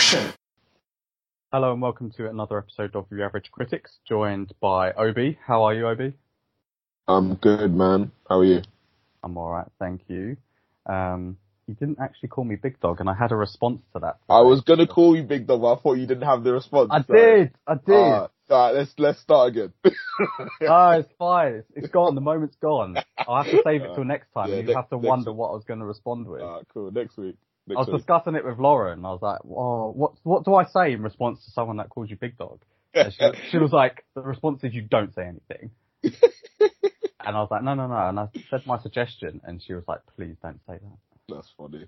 Action! Hello and welcome to another episode of The Average Critics, joined by Obi. How are you, Obi? I'm good, man. How are you? I'm alright, thank you. Um, you didn't actually call me Big Dog, and I had a response to that. I was gonna call you Big Dog, but I thought you didn't have the response. I so- did, I did. Alright, alright, let's let's start again. Oh, it's fine. It's, it's gone. The moment's gone. I'll have to save it till next time. Yeah, you next- have to wonder week. what I was going to respond with. Alright, cool. Next week. I was discussing it with Lauren. I was like, "Oh, what what do I say in response to someone that calls you Big Dog?" She, she was like, "The response is you don't say anything." and I was like, "No, no, no." And I said my suggestion, and she was like, "Please don't say that." That's funny.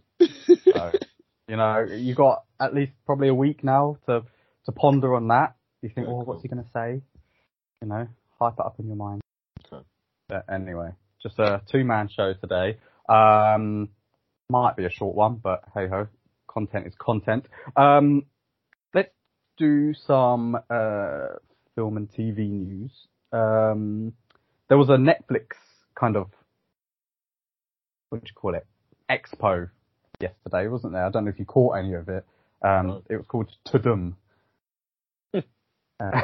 So, you know, you got at least probably a week now to to ponder on that. You think, Yeah, "Oh, cool. what's he going to say?" You know, hype it up in your mind. Okay. But anyway, just a two man show today. Um, might be a short one, but hey ho, content is content. Um, let's do some uh, film and TV news. Um, there was a Netflix kind of what do you call it expo yesterday, wasn't there? I don't know if you caught any of it. Um, it was called Tudum. Uh,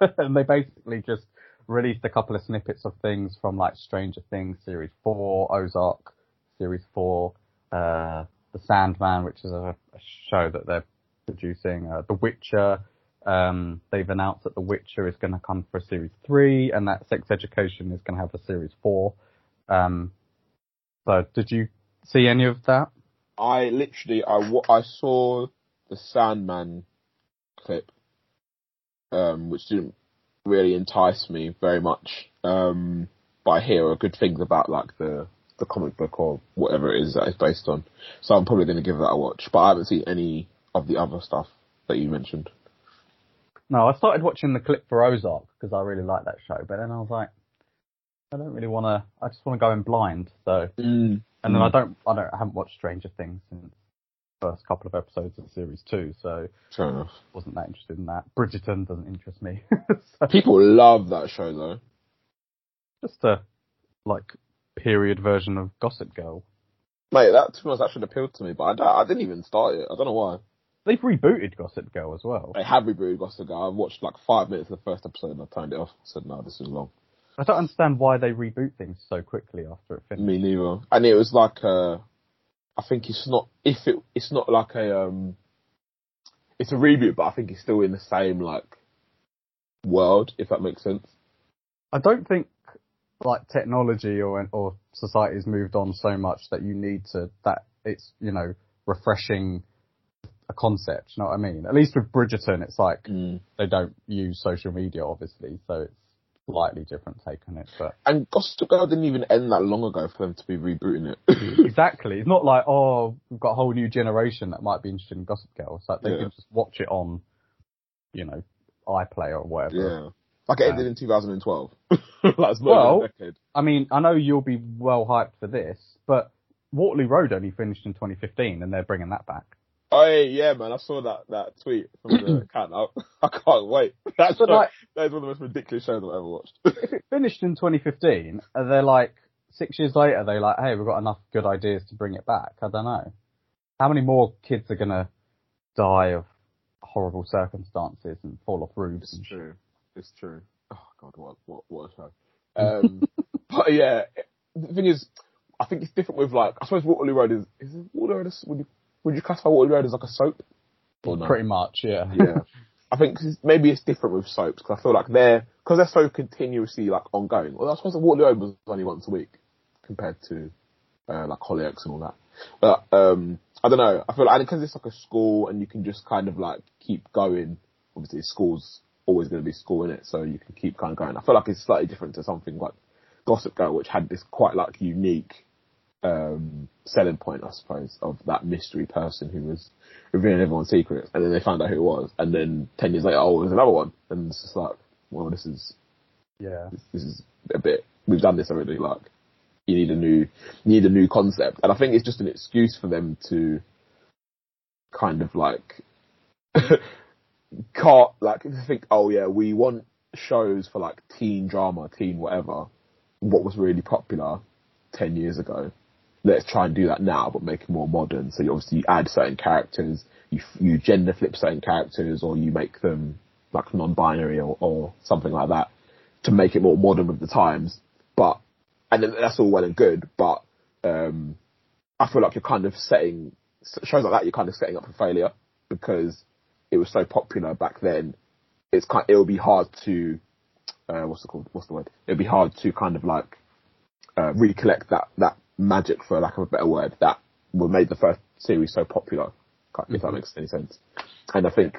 and they basically just released a couple of snippets of things from like Stranger Things series four, Ozark series four, uh, The Sandman, which is a, a show that they're producing, uh, The Witcher. Um, they've announced that The Witcher is going to come for a series three, and that Sex Education is going to have a series four. Um, so did you see any of that? I literally I I saw the Sandman clip, um, which didn't really entice me very much. Um, but I hear good things about like the the comic book or whatever it is that it's based on. So I'm probably going to give that a watch. But I haven't seen any of the other stuff that you mentioned. No, I started watching the clip for Ozark because I really like that show, but then I was like, I don't really want to. I just want to go in blind. So, Mm. and then I don't. I don't. I haven't watched Stranger Things since the first couple of episodes of series two, so Fair enough. wasn't that interested in that. Bridgerton doesn't interest me. so, People love that show though. just a like period version of Gossip Girl. Mate, that to be honest, that should appeal to me, but I, don't- I didn't even start it. I don't know why. They've rebooted Gossip Girl as well. They have rebooted Gossip Girl. I watched like five minutes of the first episode and I turned it off. I said, no, this is long. I don't understand why they reboot things so quickly after it finishes. Me neither. And it was like uh I think it's not if it it's not like a um it's a reboot, but I think it's still in the same like world, if that makes sense. I don't think like technology or or society's moved on so much that you need to that it's you know refreshing a concept. You know what I mean? At least with Bridgerton, it's like mm. they don't use social media, obviously, so it's slightly different take on it. But And Gossip Girl didn't even end that long ago for them to be rebooting it. exactly, it's not like oh we've got a whole new generation that might be interested in Gossip Girl. It's like they Yeah. can just watch it on, you know, iPlayer or whatever. yeah. Like it ended in 2012. That's not Well- a decade. I mean, I know you'll be well hyped for this, but Waterloo Road only finished in 2015, and they're bringing that back. Oh yeah, man, I saw that, that tweet from the account. I, I can't wait. That's one- like, that is one of the most ridiculous shows I've ever watched. if it finished in 2015, and they're like six years later, they're like, hey, we've got enough good ideas to bring it back. I don't know. How many more kids are gonna die of horrible circumstances and fall off roofs? It's true. It's true. Oh god, what what what a show. Um, but yeah, the thing is, I think it's different with like I suppose Waterloo Road is is Waterloo Road is, would you would you classify Waterloo Road as like a soap? Or no? Pretty much, yeah. yeah. I think maybe it's different with soaps because I feel like they're because they're so continuously like ongoing. Well, I suppose Waterloo Road was only once a week compared to uh, like Hollyoaks and all that. But um, I don't know. I feel like because it's like a school and you can just kind of like keep going. Obviously, school's always going to be school in it, so you can keep kind of going. I feel like it's slightly different to something like Gossip Girl, which had this quite like unique um, selling point, I suppose, of that mystery person who was revealing everyone's secrets, and then they found out who it was, and then ten years later, oh, there's another one, and it's just like, well, this is Yeah. this, this is a bit. We've done this already. Like, you need a new, you need a new concept, and I think it's just an excuse for them to kind of like can't like think. Oh yeah, we want shows for like teen drama, teen whatever. What was really popular ten years ago, let's try and do that now, but make it more modern. So you obviously you add certain characters, you you gender flip certain characters, or you make them like non-binary or, or something like that to make it more modern with the times. But and that's all well and good, but um, I feel like you're kind of setting shows like that. You're kind of setting up for failure because it was so popular back then. It's kind. It will be hard to uh, what's it called? What's the word? It'll be hard to kind of like uh, recollect that that magic, for lack of a better word, that would made the first series so popular. If that Mhm. makes any sense. And I think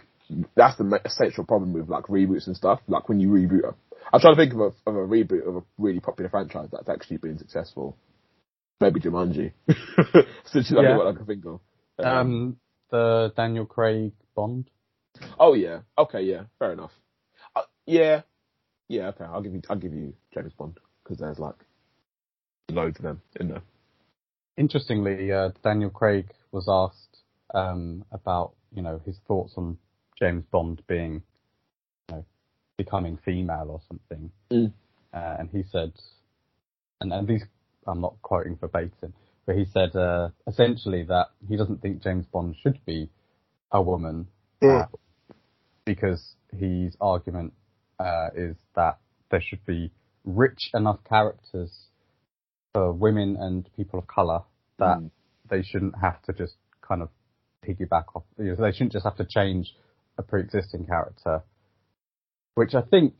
that's the essential problem with like reboots and stuff. Like when you reboot, a, I'm trying to think of a, of a reboot of a really popular franchise that's actually been successful. Maybe Jumanji. Since you Yeah. what I can think of. Um, Um, the Daniel Craig Bond. Oh yeah. Okay. Yeah. Fair enough. Uh, yeah. Yeah. Okay. I'll give you. I'll give you James Bond because there's like loads of them in there. Interestingly, uh, Daniel Craig was asked um, about you know his thoughts on James Bond being you know becoming female or something, Mm. uh, and he said, and, and these I'm not quoting verbatim, but he said uh, essentially that he doesn't think James Bond should be a woman Mm. Because his argument uh, is that there should be rich enough characters for women and people of color that Mm. they shouldn't have to just kind of piggyback off. You know, they shouldn't just have to change a pre-existing character, which I think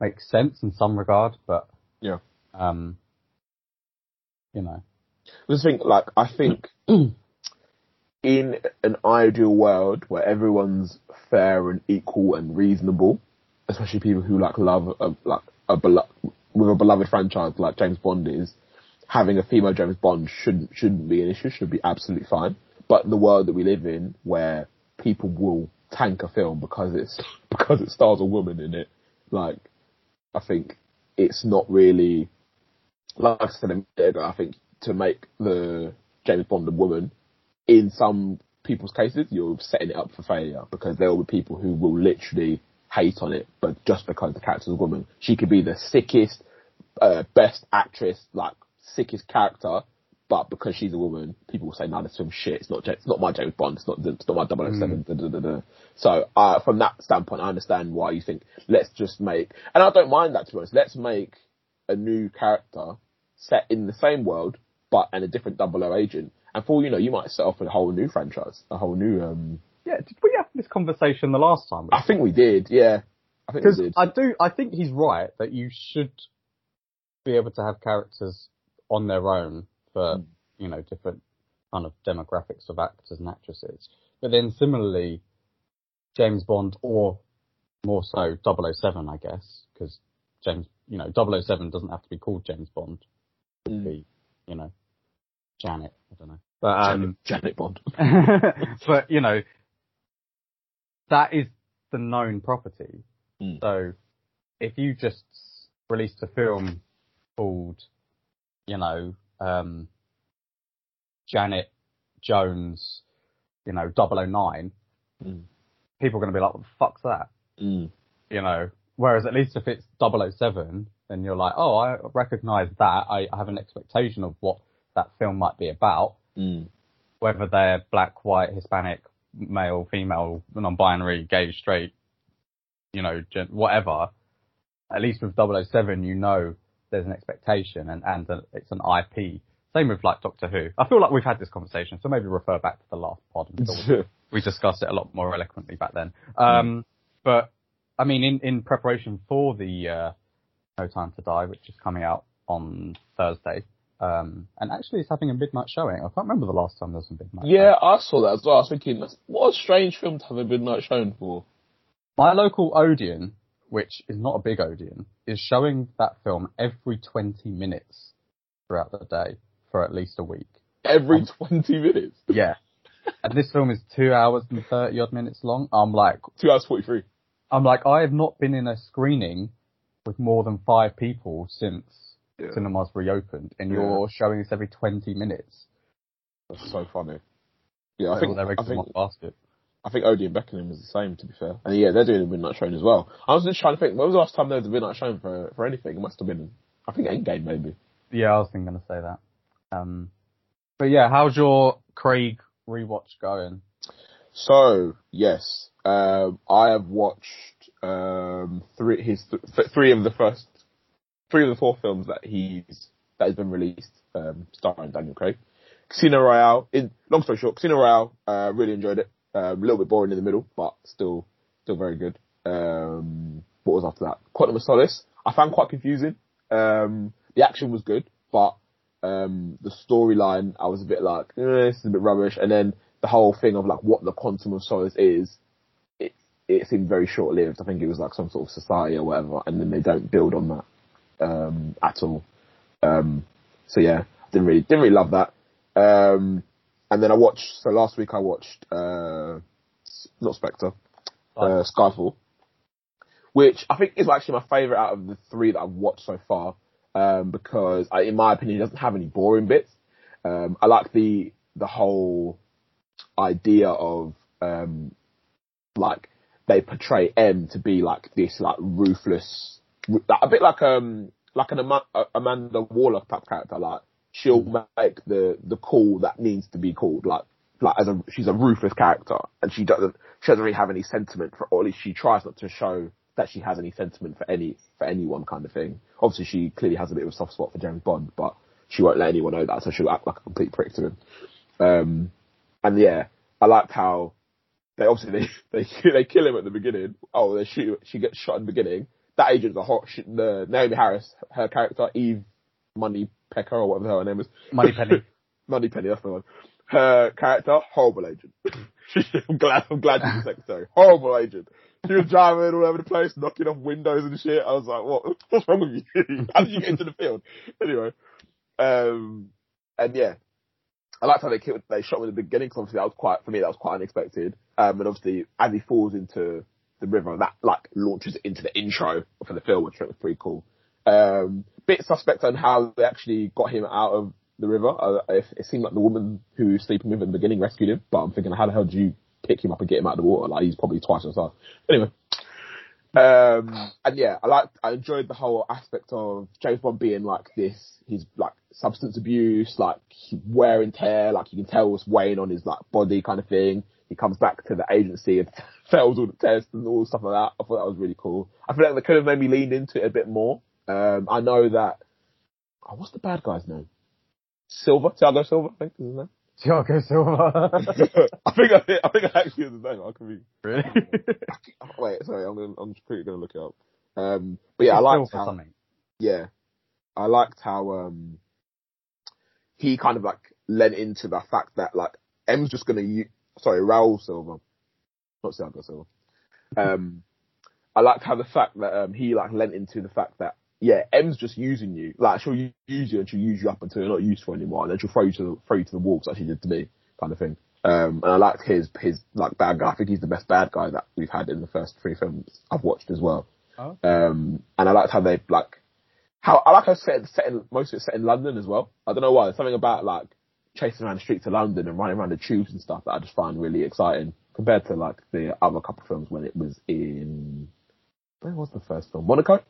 makes sense in some regard, but Yeah. um, you know, I just think, like, I think in an ideal world where everyone's fair and equal and reasonable, especially people who like love a, like a belo- with a beloved franchise like James Bond is, having a female James Bond shouldn't shouldn't be an issue. Should be absolutely fine. But the world that we live in, where people will tank a film because it's because it stars a woman in it, like, I think it's not really like I said a minute ago, I think to make the James Bond a woman, in some people's cases, you're setting it up for failure because there will be people who will literally hate on it, but just because the character's a woman, she could be the sickest, uh, best actress, like sickest character, but because she's a woman, people will say, "No, this film's shit. It's not. It's not my James Bond. It's not. It's not my 007. Da, da, da, da. So, uh, from that standpoint, I understand why you think let's just make, and I don't mind that to be honest. Let's make a new character set in the same world, but and a different double O agent. And for you know, you might set off a whole new franchise, a whole new. um yeah. Did we have this conversation the last time? I think we did, yeah. I think we did. I do, I think he's right that you should be able to have characters on their own for Mm. you know different kind of demographics of actors and actresses. But then similarly, James Bond or more so 007, I guess, because James, you know, 007 doesn't have to be called James Bond. It could Mm. be, you know, Janet. I don't know. But um, Janet Bond. but you know, that is the known property. Mm. So if you just released a film called, you know, um, Janet Jones, you know, 009, Mm. people are going to be like, what the fuck's that? Mm. You know, whereas at least if it's 007, then you're like, oh, I recognize that. I, I have an expectation of what that film might be about Mm. whether they're black, white, Hispanic, male, female, non-binary, gay, straight, you know, whatever. At least with 007, you know there's an expectation and, and a, it's an IP. Same with like Doctor Who. I feel like we've had this conversation, so maybe refer back to the last pod. I'm we discussed it a lot more eloquently back then. Um, but I mean, in, in preparation for the, uh, No Time to Die, which is coming out on Thursday, um, and actually it's having a midnight showing. I can't remember the last time there was a midnight yeah, I saw that as well. I was thinking, what a strange film to have a midnight showing for. My local Odeon, which is not a big Odeon, is showing that film every 20 minutes throughout the day for at least a week. Every Um, 20 minutes. Yeah. and this film is two hours and 30 odd minutes long. I'm like, Two hours 43. I'm like, I have not been in a screening with more than five people since Yeah. cinemas reopened, and Yeah. you're showing this every 20 minutes. That's so funny. Yeah, I think, all their eggs I think, basket. I think Odeon Beckton is the same, to be fair. And yeah, they're doing a midnight showing as well. I was just trying to think, when was the last time there was a midnight showing for, for anything? It must have been, I think Endgame maybe. Yeah, I was thinking to say that. Um, but yeah, how's your Craig rewatch going? So yes, um, I have watched um, three his th- three of the first three of the four films that he's that has been released, um, starring Daniel Craig. Casino Royale. In long story short, Casino Royale. Uh, really enjoyed it. Uh, a little bit boring in the middle, but still still very good. Um, what was after that? Quantum of Solace. I found quite confusing. Um, the action was good, but um, the storyline I was a bit like, eh, this is a bit rubbish. And then the whole thing of like what the Quantum of Solace is, it it seemed very short lived. I think it was like some sort of society or whatever, and then they don't build on that um, at all. Um, so yeah, didn't really didn't really love that. Um, and then I watched. So last week I watched uh, not Spectre, uh, Skyfall, which I think is actually my favorite out of the three that I've watched so far. Um, because I, in my opinion, it doesn't have any boring bits. Um, I like the the whole idea of um, like they portray M to be like this like ruthless, a bit like um like an Amanda Waller type character. Like she'll make the the call that needs to be called. Like like as a she's a ruthless character and she doesn't she doesn't really have any sentiment for or at least she tries not to show that she has any sentiment for any for anyone kind of thing. Obviously she clearly has a bit of a soft spot for James Bond, but she won't let anyone know that, so she'll act like a complete prick to him. Um and yeah, I liked how they obviously they they they kill him at the beginning. Oh, they shoot she gets shot in the beginning. That agent's a hot shit. The Naomie Harris, her character Eve Money Pecker or whatever her name is. Moneypenny, Moneypenny, that's the one. Her character, horrible agent. I'm glad, I'm glad she's a secretary. Horrible agent. She was driving all over the place, knocking off windows and shit. I was like, what, what's wrong with you? How did you get into the field? Anyway. Um, and yeah. I liked how they killed, they shot him in the beginning because obviously that was quite, for me, that was quite unexpected. Um, and obviously as he falls into the river, that like launches into the intro for the film, which was pretty cool. Um, bit suspect on how they actually got him out of the river. Uh, it, it, seemed like the woman who was sleeping with him at the beginning rescued him, but I'm thinking, how the hell do you pick him up and get him out of the water? Like he's probably twice as size. Anyway, um, and yeah, I liked, I enjoyed the whole aspect of James Bond being like this. He's like substance abuse, like wear and tear, like you can tell what's weighing on his like body kind of thing. He comes back to the agency and fails all the tests and all stuff like that. I thought that was really cool. I feel like they could have maybe leaned into it a bit more. Um, I know that. Oh, what's the bad guy's name? Silver, Thiago Silva, I think is his name. Thiago Silva. I think I, I think I actually is his name. I could be. Really? Wait, sorry, I'm gonna, I'm pretty gonna look it up. Um, but yeah, I liked how. Something. Yeah, I liked how um he kind of like lent into the fact that like M's just gonna use. Sorry, Raul Silva, not Thiago Silva. Um, I liked how the fact that um he like lent into the fact that yeah, M's just using you. Like she'll use you and she'll use you up until you're not useful anymore, and then she'll throw you to the, throw you to the wolves like she did to me, kind of thing. Um, and I liked his his like bad guy. I think he's the best bad guy that we've had in the first three films I've watched as well. Oh. Um, and I liked how they like how I like how set, set in, most of it set in London as well. I don't know why. There's something about like chasing around the streets of London and running around the tubes and stuff that I just find really exciting compared to like the other couple of films when it was in where was the first film? Monaco.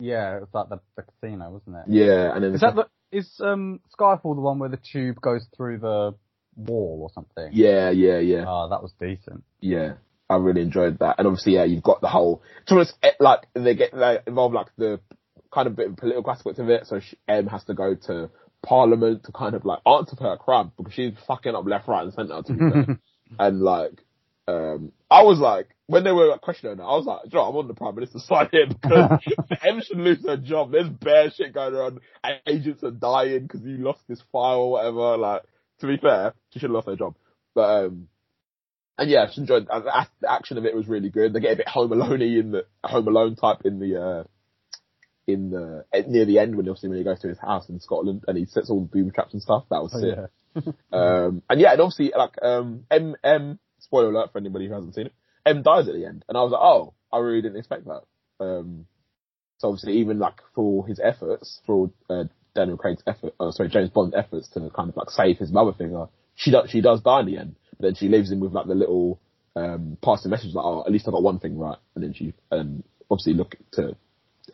Yeah, it was like the, the casino, wasn't it? Yeah, and then is that the is um Skyfall the one where the tube goes through the wall or something? Yeah, yeah, yeah. Oh, that was decent. Yeah, I really enjoyed that, and obviously, yeah, you've got the whole. It's eh, like they get they involve like the kind of bit of political aspect of it. So she, M has to go to Parliament to kind of like answer for her crime because she's fucking up left, right, and centre. and like, um, I was like, when they were like, questioning her, I was like, Joe, I'm on the Prime Minister's side here because M should lose her job. There's bad shit going on. Agents are dying because you lost this file or whatever. Like, to be fair, she should have lost her job. But, um, and yeah, she enjoyed, uh, the action of it was really good. They get a bit Home Alone in the, Home Alone type in the, uh, in the, near the end when obviously when he goes to his house in Scotland and he sets all the booby traps and stuff. That was oh, sick. Yeah. um, and yeah, and obviously like, um, M, M, spoiler alert for anybody who hasn't seen it M dies at the end, and I was like, oh, I really didn't expect that. Um, so obviously, even like for his efforts, for uh, Daniel Craig's effort, uh, sorry, James Bond's efforts to kind of like save his mother figure, she does she does die in the end. But then she leaves him with like the little um, passing message like, oh, at least I got one thing right, and then she um, obviously look to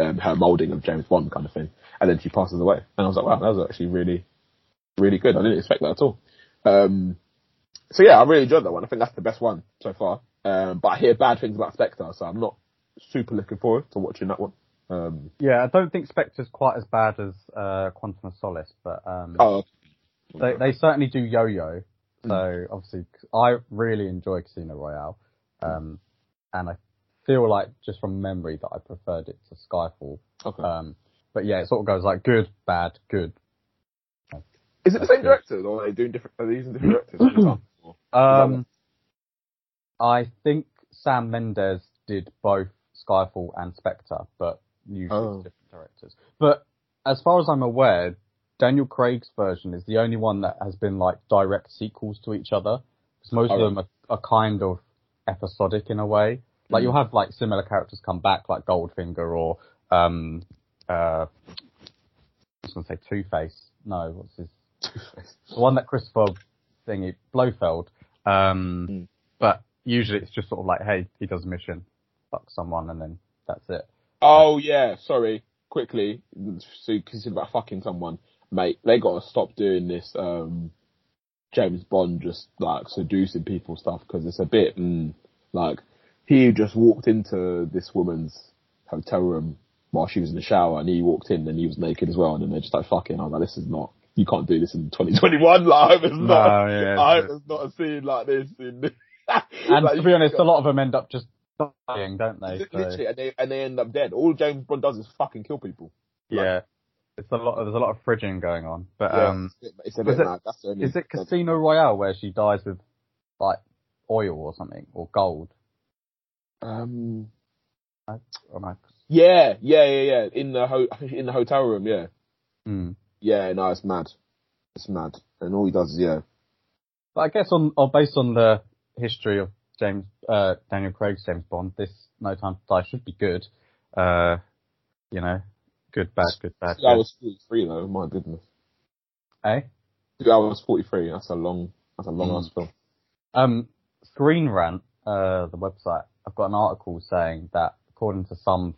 um, her molding of James Bond kind of thing, and then she passes away. And I was like, wow, that was actually really, really good. I didn't expect that at all. Um, so yeah, I really enjoyed that one. I think that's the best one so far. Um, but I hear bad things about Spectre, so I'm not super looking forward to watching that one. Um, Yeah, I don't think Spectre's quite as bad as uh, Quantum of Solace, but um, oh, they, they certainly do yo-yo. So obviously, I really enjoy Casino Royale, um, and I feel like just from memory that I preferred it to Skyfall. okay. Um, but yeah, it sort of goes like good, bad, good. Is it the same good. directors, or are they doing different? Are they using different directors? all the time? Or- Um, I think Sam Mendes did both Skyfall and Spectre, but usually Oh. different directors. But as far as I'm aware, Daniel Craig's version is the only one that has been like direct sequels to each other. Because most of Oh. them are, are kind of episodic in a way. Like Mm. you'll have like similar characters come back, like Goldfinger or um uh I was gonna say Two Face. No, what's his the one that Christopher thingy Blofeld. Um, Mm. but usually it's just sort of like, hey, he does a mission, fuck someone, and then that's it. Oh yeah, sorry. Quickly, so because about fucking someone, mate. They got to stop doing this. Um, James Bond just like seducing people stuff because it's a bit mm, like he just walked into this woman's hotel room while she was in the shower, and he walked in and he was naked as well, and then they're just like fucking. I was like, this is not. You can't do this in 2021. Like, I hope it's not. yeah. I hope it's not a scene like this. In, and like, to be honest, a lot of them end up just dying, don't they? Li- So, Literally, and they and they end up dead. All James Bond does is fucking kill people. yeah, it's a lot. There's a lot of fridging going on. But Yeah, um, it's a bit, it's a was bit it- mad. That's only. is it Casino Royale where she dies with like oil or something or gold? Um. Or no? Yeah, yeah, yeah, yeah. In the ho- in the hotel room. Yeah, Hmm. Yeah. No, it's mad. It's mad. And all he does is yeah. But I guess on, or based on the history of James, uh, Daniel Craig's James Bond, this No Time to Die should be good. Uh, you know, good, bad, good, bad, Two good. hours forty three though. My goodness. Eh? Two hours forty three. That's a long. That's a long Mm. ass film. Um, Screen Rant, uh, the website, I've got an article saying that according to some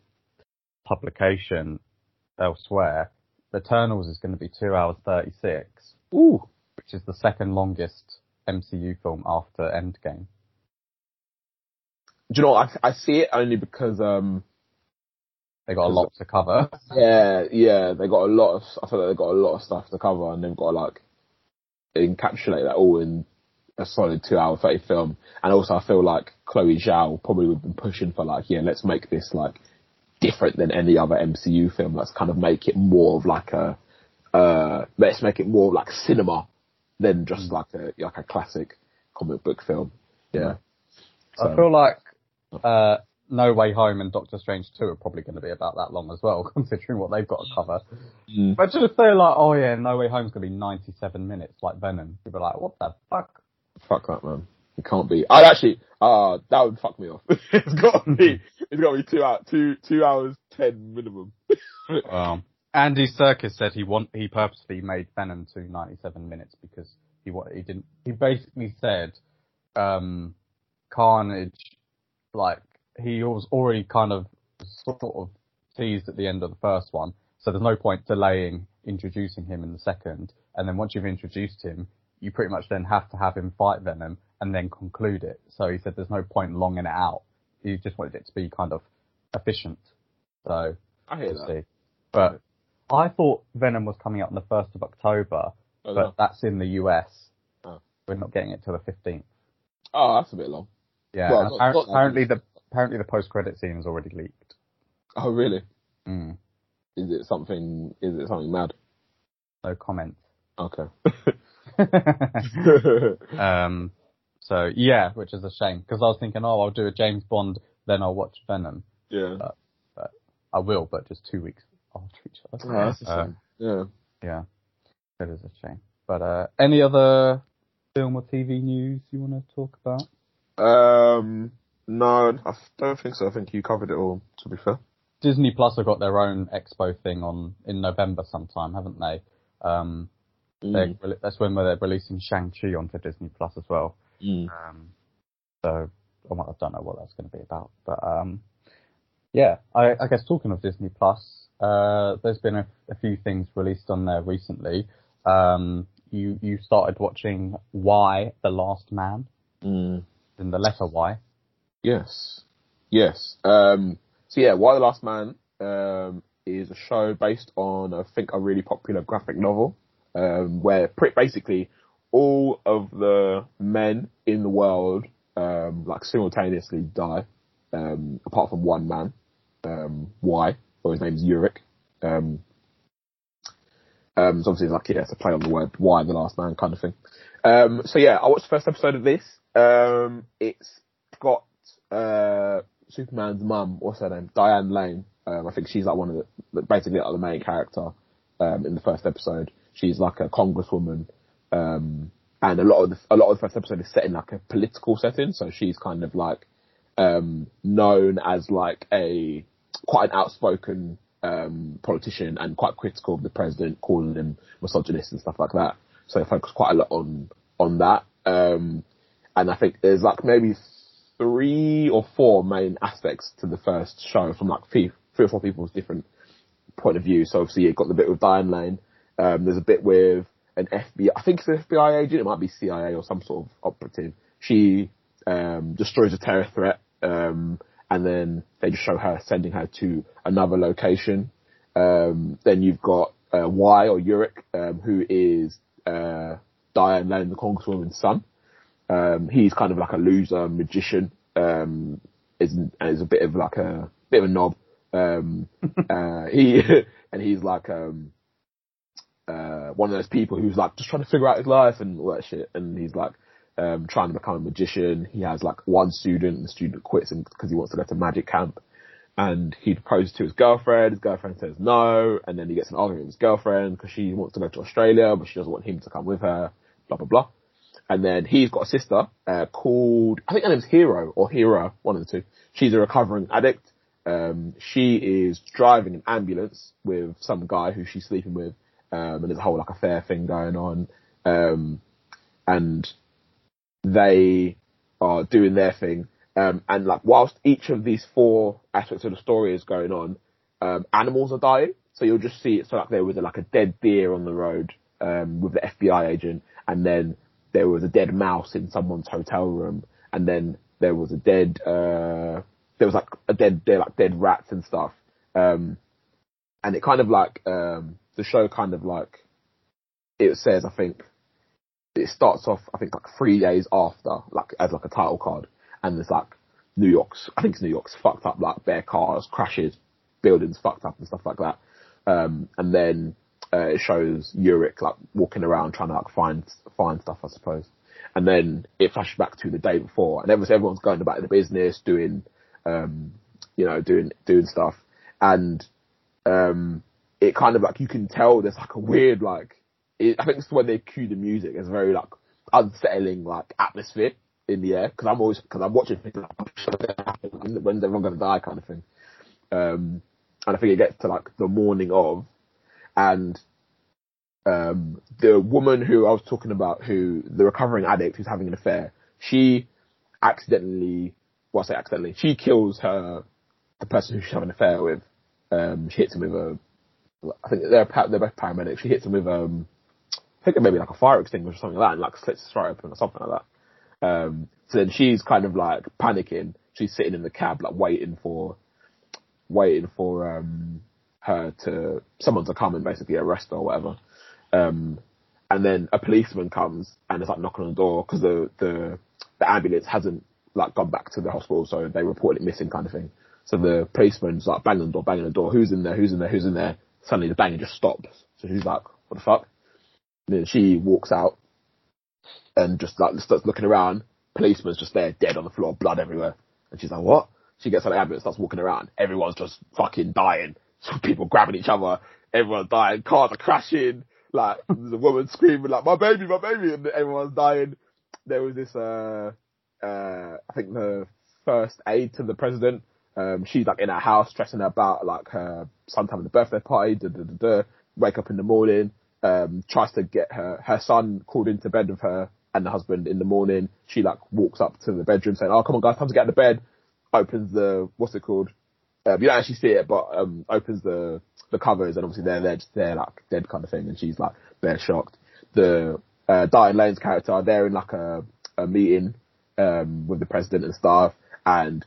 publication elsewhere, Eternals is going to be two hours 36, Ooh. which is the second longest MCU film after Endgame. Do you know? I I see it only because um. They got a lot to cover. Yeah, yeah. They got a lot of. I feel like they got a lot of stuff to cover, and they've got to like encapsulate that all in a solid two hour thirty film. And also, I feel like Chloe Zhao probably would have been pushing for like, yeah, let's make this like different than any other MCU film. Let's kind of make it more of like a, uh, let's make it more like cinema than just like a like a classic comic book film. Yeah. I feel like uh, No Way Home and Doctor Strange 2 are probably going to be about that long as well, considering what they've got to cover. Mm. Imagine if they're like, oh yeah, No Way Home's going to be 97 minutes like Venom. People are like, what the fuck? Fuck that, man. It can't be. I'd actually, uh, that would fuck me off. it's got to be, it's got to be two hours, two, two hours, ten minimum. Um, Andy Serkis said he want he purposely made Venom to 97 minutes because he wa he didn't. He basically said, um, Carnage, like he was already kind of sort of teased at the end of the first one, so there's no point delaying introducing him in the second. And then once you've introduced him, you pretty much then have to have him fight Venom and then conclude it. So he said there's no point longing it out. He just wanted it to be kind of efficient. So I hear we'll that. see. But I thought Venom was coming out on the first of October, Oh, but that's in the US. Oh. We're not getting it till the fifteenth. oh, that's a bit long. Yeah. Well, not- appar- not apparently the apparently the post credit scene is already leaked. Oh, really? Mm. Is it something, is it something mad? No comment. Okay. um. So yeah, which is a shame because I was thinking, oh, I'll do a James Bond, then I'll watch Venom. yeah. but I will, but just two weeks after each other. Oh, that's a Uh, shame. yeah. Yeah, it is a shame. But uh, any other film or TV news you want to talk about? Um, no, I don't think so. I think you covered it all, to be fair. Disney Plus have got their own expo thing on in November sometime, haven't they? Um, Mm. that's when they're releasing Shang Chi onto Disney Plus as well. Mm. Um, so I don't know what that's going to be about, but um, yeah, I, I guess talking of Disney Plus, uh, there's been a, a few things released on there recently. Um, you you started watching Y The Last Man Mm. in the letter Y. Yes. Yes. Um, so yeah, Y the Last Man um, is a show based on, I think, a really popular graphic novel, um, where pretty basically all of the men in the world, um, like simultaneously die, um, apart from one man, um, Y, or his name's Yorick. Um, um, so obviously, like, yeah, it's a play on the word Y, the last man kind of thing. Um, so yeah, I watched the first episode of this. Um, it's got, uh, Superman's mum, what's her name? Diane Lane. Um, I think she's like one of the, basically like the main character, um, in the first episode. She's like a congresswoman, um, and a lot of the, a lot of the first episode is set in like a political setting, so she's kind of like, um, known as like a, quite an outspoken, um, politician and quite critical of the president, calling him misogynist and stuff like that. So they focus quite a lot on, on that. Um, and I think there's like maybe three or four main aspects to the first show from like three, three or four people's different point of view. So obviously you've got the bit with Diane Lane. Um, there's a bit with an FBI, I think it's an FBI agent, it might be CIA or some sort of operative. She, um, destroys a terror threat, um, and then they just show her sending her to another location. Um, then you've got, uh, Y or Yorick, um, who is, uh, Diane Lane, the Congresswoman's son. Um, he's kind of like a loser magician. Um, is is a bit of like a bit of a knob. Um, uh, he and he's like um, uh, one of those people who's like just trying to figure out his life and all that shit. And he's like um, trying to become a magician. He has like one student. and The student quits because he wants to go to magic camp. And he proposes to his girlfriend. His girlfriend says no, and then he gets an argument with his girlfriend because she wants to go to Australia, but she doesn't want him to come with her. Blah blah blah. And then he's got a sister uh, called I think her name's Hero or Hero, one of the two. She's a recovering addict. Um, she is driving an ambulance with some guy who she's sleeping with, um, and there's a whole like a affair thing going on. Um, and they are doing their thing. Um, and like whilst each of these four aspects of the story is going on, um, animals are dying. So you'll just see it. So like there was a, like a dead deer on the road, um, with the FBI agent, and then there was a dead mouse in someone's hotel room, and then there was a dead, uh, there was like a dead, dead like dead rats and stuff. Um, and it kind of like, um, the show kind of like, it says, I think, it starts off, I think like three days after, like as like a title card, and there's like New York's, I think it's New York's fucked up, like bare cars, crashes, buildings fucked up and stuff like that. Um, and then uh, it shows Yorick like walking around trying to like find find stuff, I suppose. And then it flashes back to the day before, and everyone's going about the business, doing, um, you know, doing doing stuff, and um, it kind of like you can tell there's like a weird like, it, I think it's when they cue the music, it's very like unsettling like atmosphere in the air because I'm always because I'm watching things like when's everyone gonna die kind of thing. Um, and I think it gets to like the morning of, and um, the woman who I was talking about, who the recovering addict who's having an affair, she accidentally, well, I say accidentally, she kills her, the person who she's having an affair with. Um, she hits him with a, I think they're they're both paramedics. She hits him with um, I think maybe like a fire extinguisher or something like that, and like slits his throat open or something like that. Um, so then she's kind of like panicking. She's sitting in the cab, like waiting for, waiting for um her to someone to come and basically arrest her or whatever. Um, and then a policeman comes and is like knocking on the door because the, the, the ambulance hasn't like gone back to the hospital, so they report it missing kind of thing. So the policeman's like banging the door, banging the door, who's in there, who's in there, who's in there. Suddenly the banging just stops. So she's like, what the fuck? And then she walks out and just like starts looking around. Policeman's just there, dead on the floor, blood everywhere. And she's like, what? She gets on the ambulance, starts walking around. Everyone's just fucking dying. People grabbing each other. Everyone's dying. Cars are crashing like the woman screaming like my baby, my baby, and everyone's dying. There was this, uh, uh, I think the first aide to the president. Um, she's like in her house stressing about like her sometime having a birthday party. Wake up in the morning, um, tries to get her her son called into bed with her and the husband in the morning. She like walks up to the bedroom saying, "Oh, come on, guys, time to get out of bed." Opens the what's it called? Um, you don't actually see it, but um, opens the the covers and obviously they're they're just they're like dead kind of thing, and she's like they're shocked. the uh, Diane Lane's character, they're in like a, a meeting um, with the president and staff, and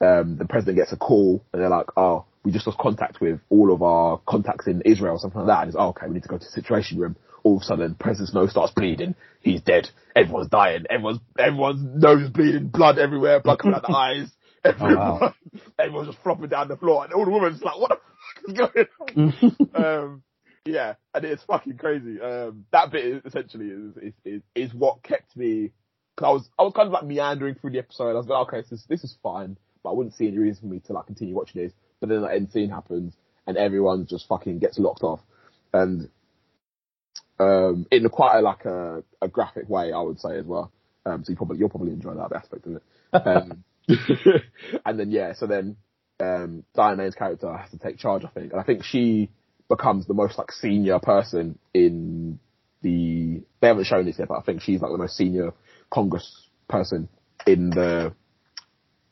um, the president gets a call, and they're like, "Oh, we just lost contact with all of our contacts in Israel or something like that." And it's, "Oh, okay, we need to go to the situation room." All of a sudden, President's nose starts bleeding. He's dead. Everyone's dying. Everyone's everyone's nose bleeding. Blood everywhere. Blood coming out the eyes. Everyone, Oh, wow. everyone's just flopping down the floor, and all the women's like, "What the fuck is going on?" um, yeah, and it's fucking crazy. Um, that bit is, essentially is, is is is what kept me. Cause I was I was kind of like meandering through the episode. I was like, okay, this is, this is fine, but I wouldn't see any reason for me to like continue watching this. But then the end scene happens, and everyone just fucking gets locked off, and um, in quite a like a, a graphic way, I would say as well. Um, so you probably you'll probably enjoy that aspect of it. Um, and then yeah, so then um, Diane's character has to take charge, I think, and I think she becomes the most like senior person in the. They haven't shown this yet, but I think she's like the most senior Congress person in the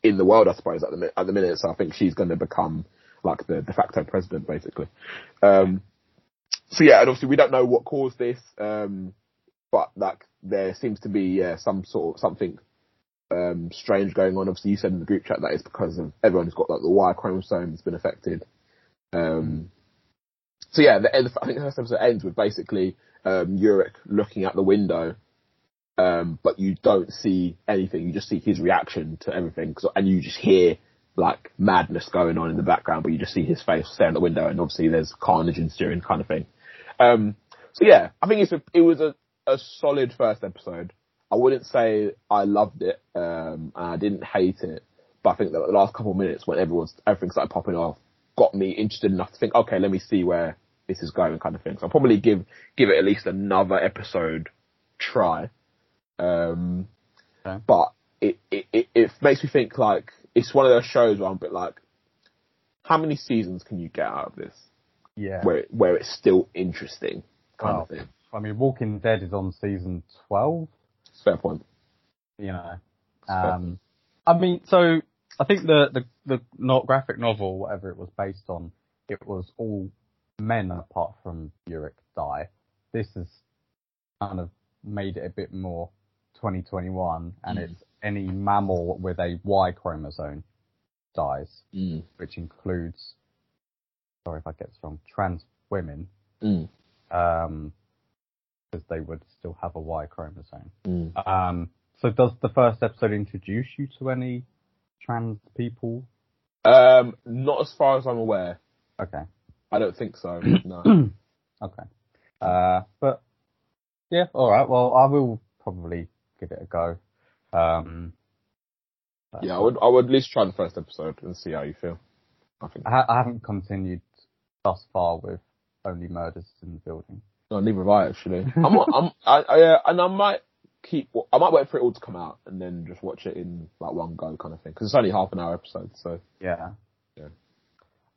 in the world, I suppose, at the at the minute. So I think she's going to become like the de facto president, basically. Um, so yeah, and obviously we don't know what caused this, um, but like there seems to be uh, some sort of something um, strange going on. Obviously, you said in the group chat that it's because of everyone who's got like the Y chromosome has been affected. Um, so yeah, the, I think the first episode ends with basically um, looking out the window, um, but you don't see anything. You just see his reaction to everything, and you just hear like madness going on in the background, but you just see his face staring at the window, and obviously there's carnage ensuing, kind of thing. Um, so yeah, I think it's a, it was a, a solid first episode. I wouldn't say I loved it, um, and I didn't hate it, but I think that the last couple of minutes when everyone's everything started popping off got me interested enough to think, okay, let me see where this is going, kind of thing. So I'll probably give give it at least another episode try. Um, Okay. but it, it, it, it makes me think like it's one of those shows where I'm a bit like, how many seasons can you get out of this yeah. where it, where it's still interesting, kind Well, of thing. I mean, Walking Dead is on season 12, Fair point. you know. Um, I mean, so I think the, the, the not graphic novel, whatever it was based on, it was all men apart from Yorick die. This has kind of made it a bit more 2021 and Mm. it's any mammal with a Y chromosome dies, Mm. which includes, sorry if I get this wrong, trans women, Mm. um, because they would still have a Y chromosome. Mm. Um, so does the first episode introduce you to any trans people? Um, not as far as I'm aware. Okay. I don't think so. No. Okay. Uh, but yeah, all right. Well, I will probably give it a go. Um, yeah, I would. I would at least try the first episode and see how you feel. I think. I, ha- I haven't continued thus far with only murders in the building. No, neither have I actually. I'm. I'm. I, I, uh, and I might keep. I might wait for it all to come out and then just watch it in like one go, kind of thing. Because it's only half an hour episode, so Yeah. Yeah.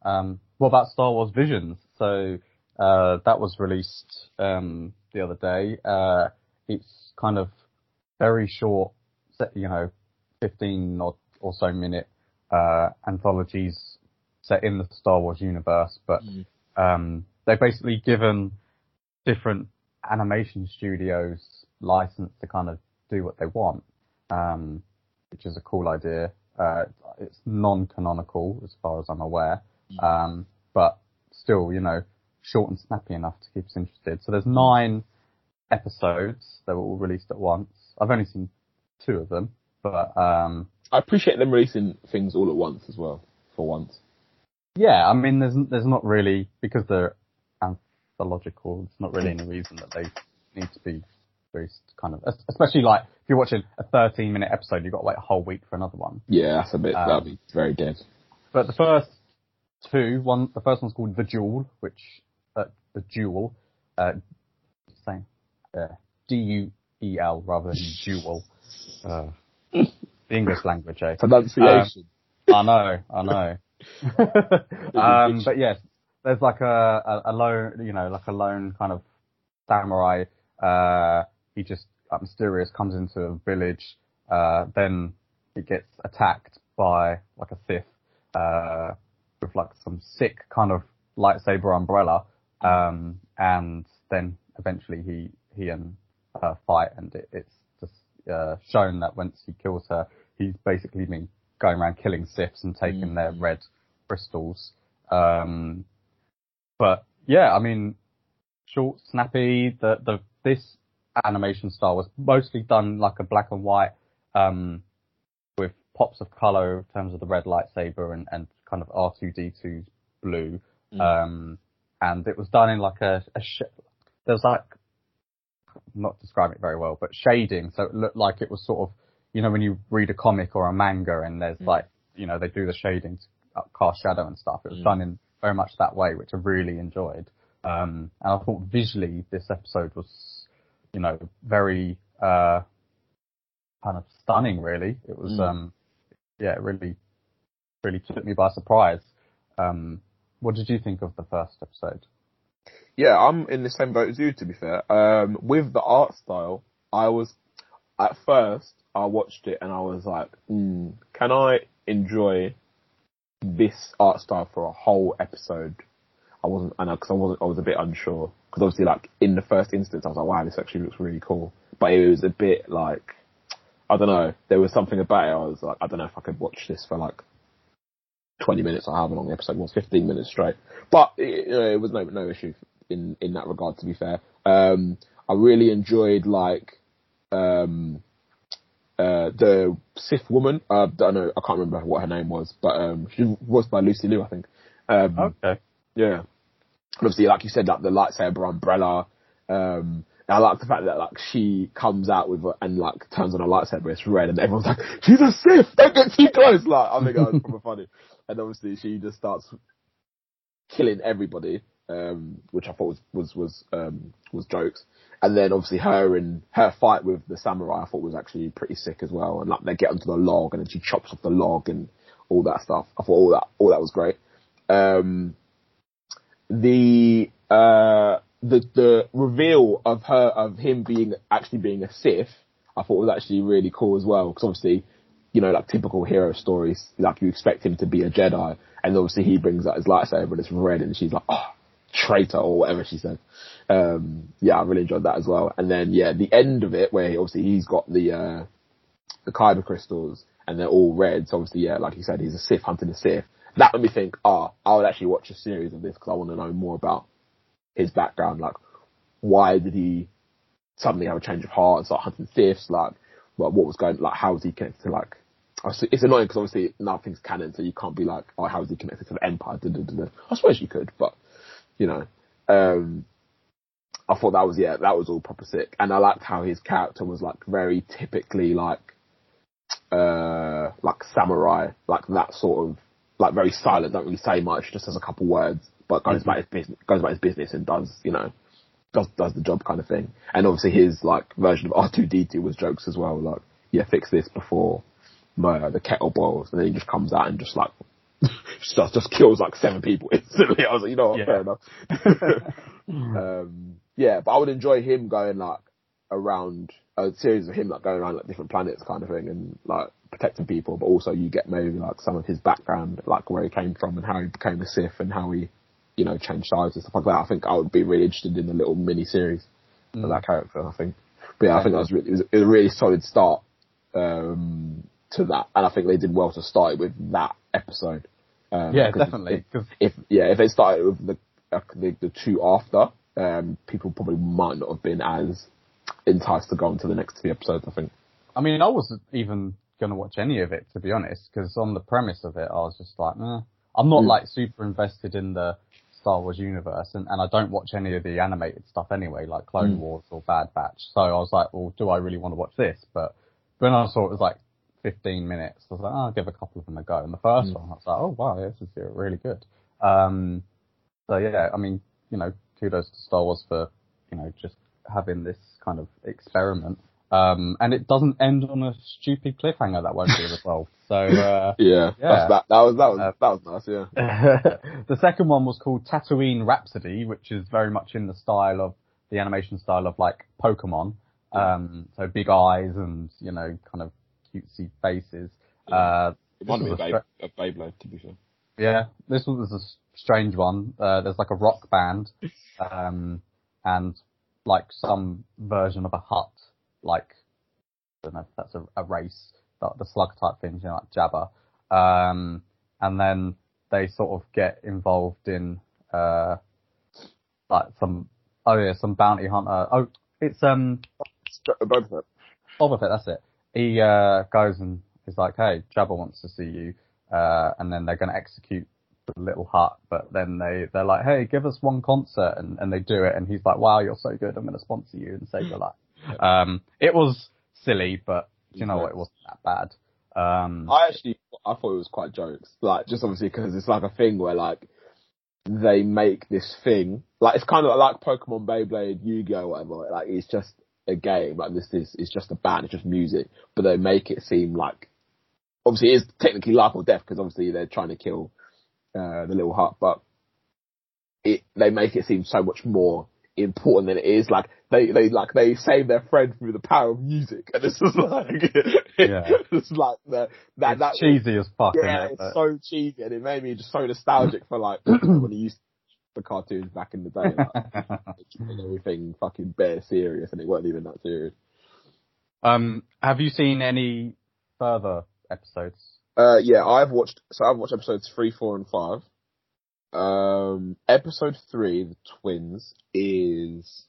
Um, what about Star Wars Visions? So uh, that was released um, the other day. Uh, it's kind of very short, set, you know, 15 or, or so minute uh, anthologies set in the Star Wars universe, but Mm. um, they've basically given different animation studios license to kind of do what they want, um, which is a cool idea. Uh, it's non-canonical as far as I'm aware, um, but still, you know, short and snappy enough to keep us interested. So there's nine episodes that were all released at once. I've only seen two of them, but um, I appreciate them releasing things all at once as well. For once. yeah, I mean, there's there's not really because they're anthological. It's not really any reason that they need to be released. Kind of, especially like if you're watching a 13 minute episode, you've got to wait a whole week for another one. Yeah, that's a bit. Um, that'd be very dead. But the first two, one, the first one's called The Duel, which, uh, The Duel, uh, saying, uh, D-U-E-L rather than dual. Uh, the English language, eh? Pronunciation. I know, I know. um, but yes, there's like a, a, a lone, you know, like a lone kind of samurai. Uh, he just uh, mysterious comes into a village. Uh, then he gets attacked by like a Sith, uh, with like some sick kind of lightsaber umbrella. Um, and then eventually he he and her fight, and it, it's just uh, shown that once he kills her, he's basically been going around killing Siths and taking mm. their red crystals. Um, but yeah, I mean, short, snappy. The the this animation style was mostly done like a black and white, um, with pops of color in terms of the red lightsaber and, and kind of R2D2's blue. Mm. Um, and it was done in like a, a sh- there was like, not describing it very well, but shading. So it looked like it was sort of, you know, when you read a comic or a manga and there's mm. like, you know, they do the shading to cast shadow and stuff. It was mm. done in very much that way, which I really enjoyed. Um, and I thought visually this episode was, you know, very, uh, kind of stunning really. It was, mm. um, yeah, it really, really took me by surprise. Um, what did you think of the first episode? Yeah, I'm in the same boat as you to be fair. Um, with the art style, I was, at first, I watched it and I was like, mm, can I enjoy this art style for a whole episode? I wasn't, I know, cause I wasn't, I was a bit unsure. Cause obviously like in the first instance I was like, wow, this actually looks really cool. But it was a bit like, I don't know, there was something about it I was like, I don't know if I could watch this for like 20 minutes or however long the episode was, 15 minutes straight. But it, it was no, no issue in, in that regard, to be fair. Um, I really enjoyed like, um, uh, the Sith woman, uh, I don't know, I can't remember what her name was, but, um, she was by Lucy Liu, I think. Um, okay. Yeah. Obviously, like you said, like the lightsaber umbrella, um, I like the fact that like she comes out with a, and like turns on a lightsaber, it's red, and everyone's like, "She's a Sith! Don't get too close!" Like I think that was proper funny and obviously she just starts killing everybody, um, which I thought was was was um, was jokes. And then obviously her and her fight with the samurai, I thought was actually pretty sick as well. And like they get onto the log, and then she chops off the log and all that stuff. I thought all that all that was great. Um, the uh, the the reveal of her of him being actually being a Sith, I thought was actually really cool as well. Because obviously you know, like typical hero stories, like you expect him to be a Jedi, and obviously he brings out his lightsaber and it's red, and she's like, oh, traitor or whatever she said. Um, yeah, I really enjoyed that as well. And then yeah, the end of it where he, obviously he's got the uh, the kyber crystals and they're all red. So obviously, yeah, like you said, he's a Sith hunting a Sith. That made me think, ah, oh, I would actually watch a series of this because I want to know more about his background. Like, why did he suddenly have a change of heart and start hunting Siths? Like, what was going, like, how was he connected to like it's annoying because obviously nothing's canon, so you can't be like, oh, how is he connected to the Empire? I suppose you could, but you know, um, I thought that was yeah, that was all proper sick, and I liked how his character was like very typically like, uh, like samurai, like that sort of like very silent, don't really say much, just has a couple words, but goes mm-hmm. about his business, goes about his business and does you know does does the job kind of thing. And obviously his like version of R two D two was jokes as well, like yeah, fix this before my, the kettle boils, and then he just comes out and just like just just kills like seven people instantly. I was like, you know what, yeah. fair enough. um, yeah, but I would enjoy him going like around a series of him like going around like different planets kind of thing and like protecting people, but also you get maybe like some of his background, like where he came from and how he became a Sith and how he, you know, changed sides and stuff like that. I think I would be really interested in a little mini series mm. of that character. I think, but yeah, I think that was really, it was, it was a really solid start um, to that, and I think they did well to start it with that episode. Um, yeah, definitely. If, if, yeah, if they started with the uh, the, the, two after, um, people probably might not have been as enticed to go on to the next two episodes. I think. I mean, I wasn't even going to watch any of it to be honest, because on the premise of it, I was just like, eh. I'm not mm. like super invested in the Star Wars universe, and, and I don't watch any of the animated stuff anyway, like Clone mm. Wars or Bad Batch. So I was like, well, do I really want to watch this? But when I saw it was like 15 minutes. I was like, oh, I'll give a couple of them a go. And the first mm. one, I was like, oh wow, this is really good. Um, so yeah, I mean, you know, kudos to Star Wars for, you know, just having this kind of experiment. Um, and it doesn't end on a stupid cliffhanger that won't be resolved. So, uh, yeah, yeah. that, that was, that was, uh, that was nice, yeah. the second one was called Tatooine Rhapsody, which is very much in the style of, the animation style of like Pokemon. Um, so big eyes and, you know, kind of cutesy faces. Yeah. Uh, it might be a, Babe, a Beyblade, to be fair. Yeah, this one was a strange one. Uh, there's like a rock band, um, and like some version of a Hutt, like I don't know if that's a, a race, the, the slug type things, you know, like Jabba. Um, and then they sort of get involved in uh, like some oh yeah, some bounty hunter. Oh, it's um of it. Boba Fett, that's it. He uh, goes and is like, "Hey, Jabba wants to see you," uh, and then they're going to execute the little Hutt. But then they they're like, "Hey, give us one concert," and, and they do it, and he's like, "Wow, you're so good. I'm going to sponsor you and save your life." Um, it was silly, but you know what? It wasn't that bad. Um, I actually, I thought it was quite jokes. Like, just obviously because it's like a thing where like, they make this thing, like it's kind of like Pokemon, Beyblade, Yu-Gi-Oh, whatever. Like, it's just a game. Like, this is, it's just a band, it's just music. But they make it seem like, obviously it is technically life or death because obviously they're trying to kill, uh, the little Hutt, but it, they make it seem so much more important than it is. Like they, they like they save their friend through the power of music, and this is like, Yeah. it's like the, that it's that cheesy as fuck. yeah, innit? it's so cheesy, and it made me just so nostalgic for like when he used the cartoons back in the day, like, everything fucking bare serious, and it wasn't even that serious. um, have you seen any further episodes? Uh, yeah, I've watched. So I've watched episodes three, four, and five. Um, episode three, the twins, is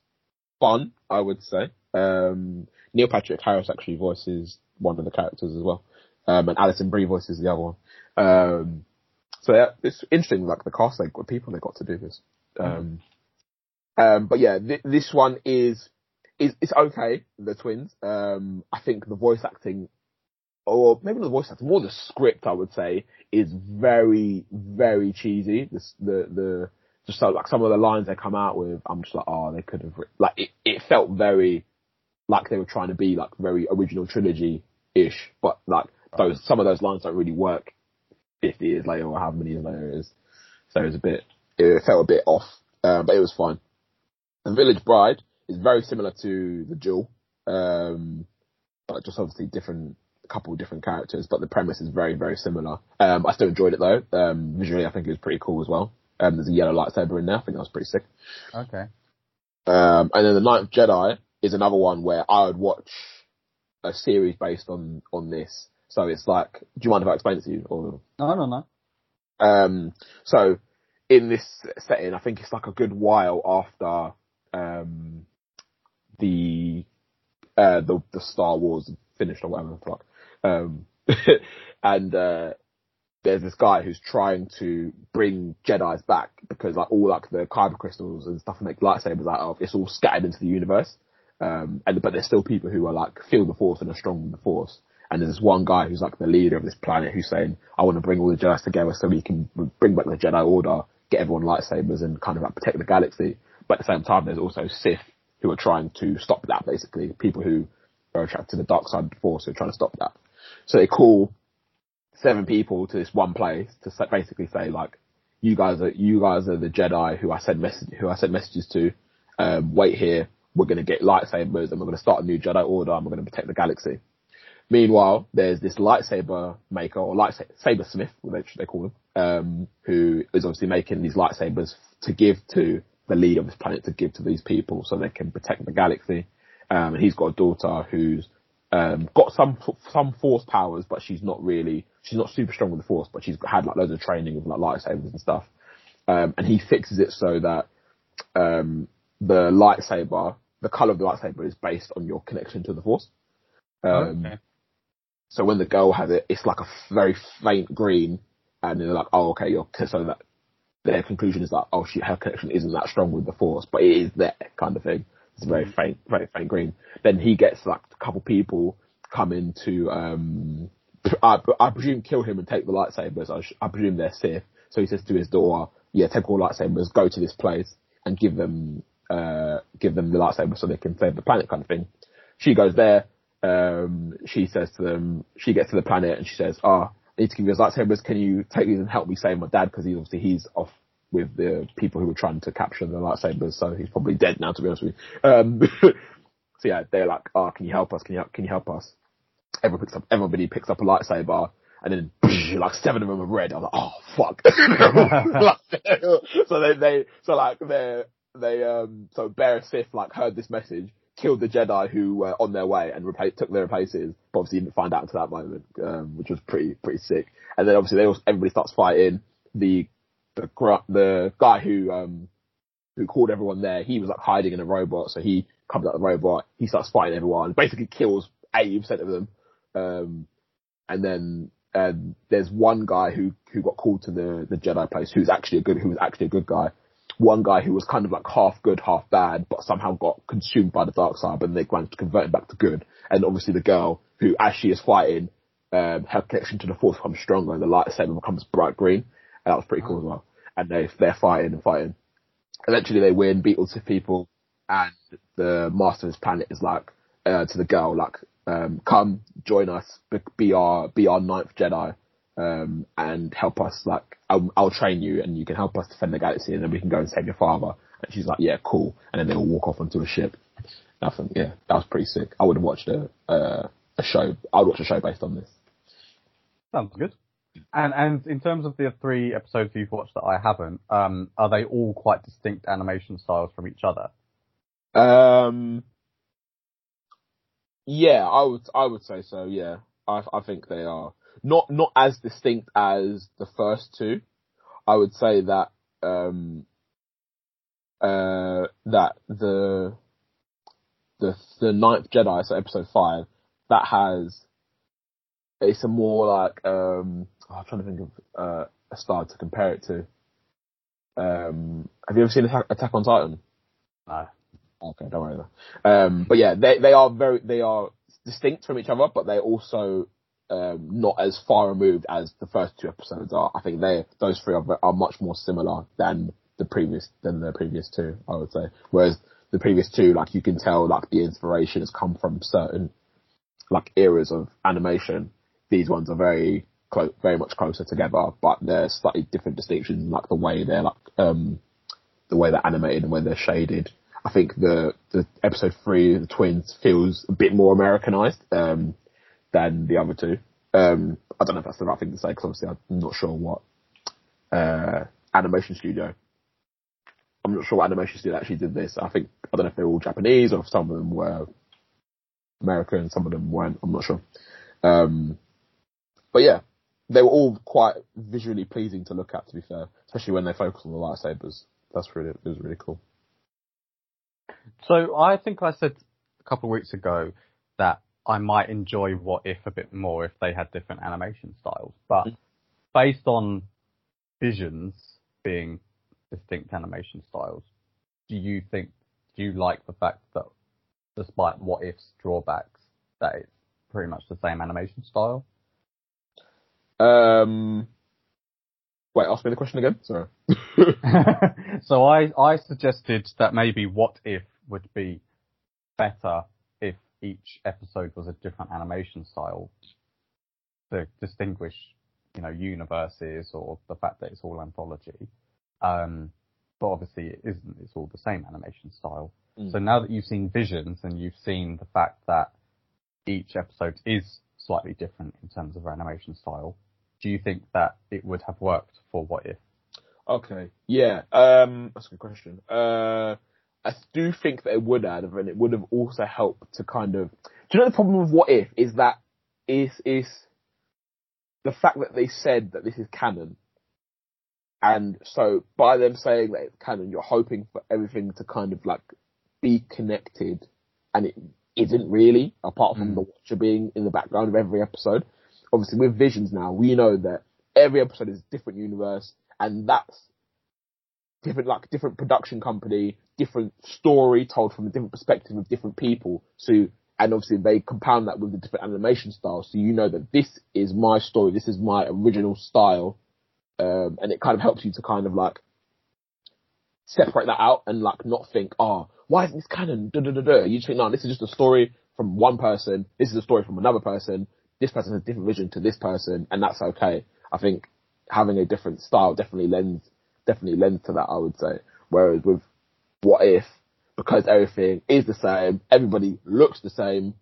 fun. I would say. Um, Neil Patrick Harris actually voices one of the characters as well, um, and Alison Brie voices the other one. Um, so yeah, it's interesting. Like the cast, they got people they got to do this. Um, um, but yeah, th- this one is is it's okay. The twins. Um, I think the voice acting or maybe not the voice acting, more the script, I would say, is very, very cheesy. This, the, the, just so, like some of the lines they come out with, I'm just like, oh, they could have, like, it, it felt very, like they were trying to be like very original trilogy-ish, but like those, some of those lines don't really work 50 years later or however many years later it is. So it was a bit, it felt a bit off, um, but it was fine. And Village Bride is very similar to The Duel, um, but just obviously different, a couple of different characters, but the premise is very, very similar. Um, I still enjoyed it though. Um, visually, I think it was pretty cool as well. Um, there's a yellow lightsaber in there. I think that was pretty sick. Okay. Um, and then the Ninth Jedi is another one where I would watch a series based on on this. So it's like, do you mind if I explain it to you? Or No, no, no. um, so in this setting, I think it's like a good while after um, the uh, the the Star Wars finished or whatever the fuck. Um, and uh, there's this guy who's trying to bring Jedi's back because like all like the kyber crystals and stuff to make lightsabers out of, it's all scattered into the universe. Um, and but there's still people who are like feel the force and are strong with the force. And there's this one guy who's like the leader of this planet who's saying, I want to bring all the Jedi together so we can bring back the Jedi Order, get everyone lightsabers and kind of like protect the galaxy. But at the same time, there's also Sith who are trying to stop that basically. People who are attracted to the dark side of the force who are trying to stop that. So they call seven people to this one place to basically say like, you guys are, you guys are the Jedi who I sent message, who I sent messages to. Um, wait here. We're going to get lightsabers and we're going to start a new Jedi Order and we're going to protect the galaxy. Meanwhile, there's this lightsaber maker or lightsaber smith, they, they call him, um, who is obviously making these lightsabers to give to the leader of this planet to give to these people so they can protect the galaxy. Um, and he's got a daughter who's um, got some some force powers, but she's not really she's not super strong with the force, but she's had like loads of training with like lightsabers and stuff. Um, and he fixes it so that um, the lightsaber, the color of the lightsaber, is based on your connection to the force. Um, okay. So when the girl has it, it's like a very faint green, and they're like, oh, okay, you're so that their conclusion is like, oh, she her connection isn't that strong with the force, but it is there, kind of thing. It's very faint, very faint green. Then he gets like a couple people come in to, um, I, I presume kill him and take the lightsabers. I, I presume they're Sith. So he says to his daughter, yeah, take all lightsabers, go to this place and give them, uh, give them the lightsaber so they can save the planet kind of thing. She goes there, um, she says to them, she gets to the planet and she says, ah, I need to give you his lightsabers. Can you take these and help me save my dad? Because he's obviously he's off with the people who were trying to capture the lightsabers, so he's probably dead now. To be honest with you. Um, so yeah, they're like, "Oh, can you help us? Can you help? Can you help us?" Everyone picks up. Everybody picks up a lightsaber, and then like seven of them are red. I was like, "Oh fuck!" so they, they, so like they're they um so Bear Sith like heard this message, killed the Jedi who were on their way and took their places. But obviously didn't find out until that moment, um, which was pretty pretty sick. And then obviously they all, everybody starts fighting. The the the guy who um who called everyone there, he was like hiding in a robot, so he comes out the robot, he starts fighting everyone, basically kills eighty percent of them. Um, and then uh, there's one guy who who got called to the the Jedi place, who's actually a good who was actually a good guy. One guy who was kind of like half good, half bad, but somehow got consumed by the dark side, and they managed to convert him back to good. And obviously the girl who, as she is fighting, um, her connection to the Force becomes stronger, and the lightsaber becomes bright green. And that was pretty cool as well. And they they're fighting and fighting. Eventually they win, beat all the people, and the master of his planet is like uh, to the girl like um, come join us, be our be our ninth Jedi, um, and help us. Like I'll, I'll train you, and you can help us defend the galaxy, and then we can go and save your father. And she's like, yeah, cool. And then they all walk off onto a ship. Nothing. Yeah, that was pretty sick. I would have watched a uh, a show. I would watch a show based on this. Sounds good. And and in terms of the three episodes you've watched that I haven't, um, are they all quite distinct animation styles from each other? Um, yeah, I would I would say so. Yeah, I I think they are not not as distinct as the first two. I would say that um uh that the the the ninth Jedi, so episode five, that has it's a more like um oh, I'm trying to think of uh, a star to compare it to. Um, have you ever seen Attack, Attack on Titan? No. Okay, don't worry. Um, but yeah, they they are very they are distinct from each other, but they're also um, not as far removed as the first two episodes are. I think they those three are, are much more similar than the previous than the previous two. I would say, whereas the previous two, like you can tell, like the inspiration has come from certain like eras of animation. These ones are very close, very much closer together, but they're slightly different distinctions, like the way they're like um, the way they're animated and where they're shaded. I think the the episode three, the twins, feels a bit more Americanized um, than the other two. Um, I don't know if that's the right thing to say because obviously I'm not sure what uh, animation studio. I'm not sure what animation studio actually did this. I think I don't know if they're all Japanese or if some of them were American, and some of them weren't. I'm not sure. Um, but yeah, they were all quite visually pleasing to look at. To be fair, especially when they focus on the lightsabers. That's really it was really cool. So I think I said a couple of weeks ago that I might enjoy What If a bit more if they had different animation styles. But Mm. based on Visions being distinct animation styles, do you think, do you like the fact that despite What If's drawbacks, that it's pretty much the same animation style? Um, wait, ask me the question again. Sorry. so I, I suggested that maybe What If would be better each episode was a different animation style to distinguish, you know, universes or the fact that it's all anthology. Um, but obviously it isn't. It's all the same animation style. Mm. So now that you've seen Visions and you've seen the fact that each episode is slightly different in terms of animation style, do you think that it would have worked for What If? Okay. Yeah. Um, that's a good question. Uh, I do think that it would add, and it would have also helped to kind of. Do you know the problem with What If is that is is the fact that they said that this is canon, and so by them saying that it's canon, you're hoping for everything to kind of like be connected, and it isn't really, apart from Mm. the watcher being in the background of every episode. Obviously, with Visions now, we know that every episode is a different universe, and that's different, like different production company, different story told from a different perspective of different people. So, and obviously they compound that with the different animation styles. So you know that this is my story, this is my original style, um, and it kind of helps you to kind of like separate that out and like not think, oh, why isn't this canon? Da, da, da, da. You just think, no, this is just a story from one person. This is a story from another person. This person has a different vision to this person, and that's okay. I think having a different style definitely lends definitely lends to that. I would say. Whereas with what if, because everything is the same, everybody looks the same,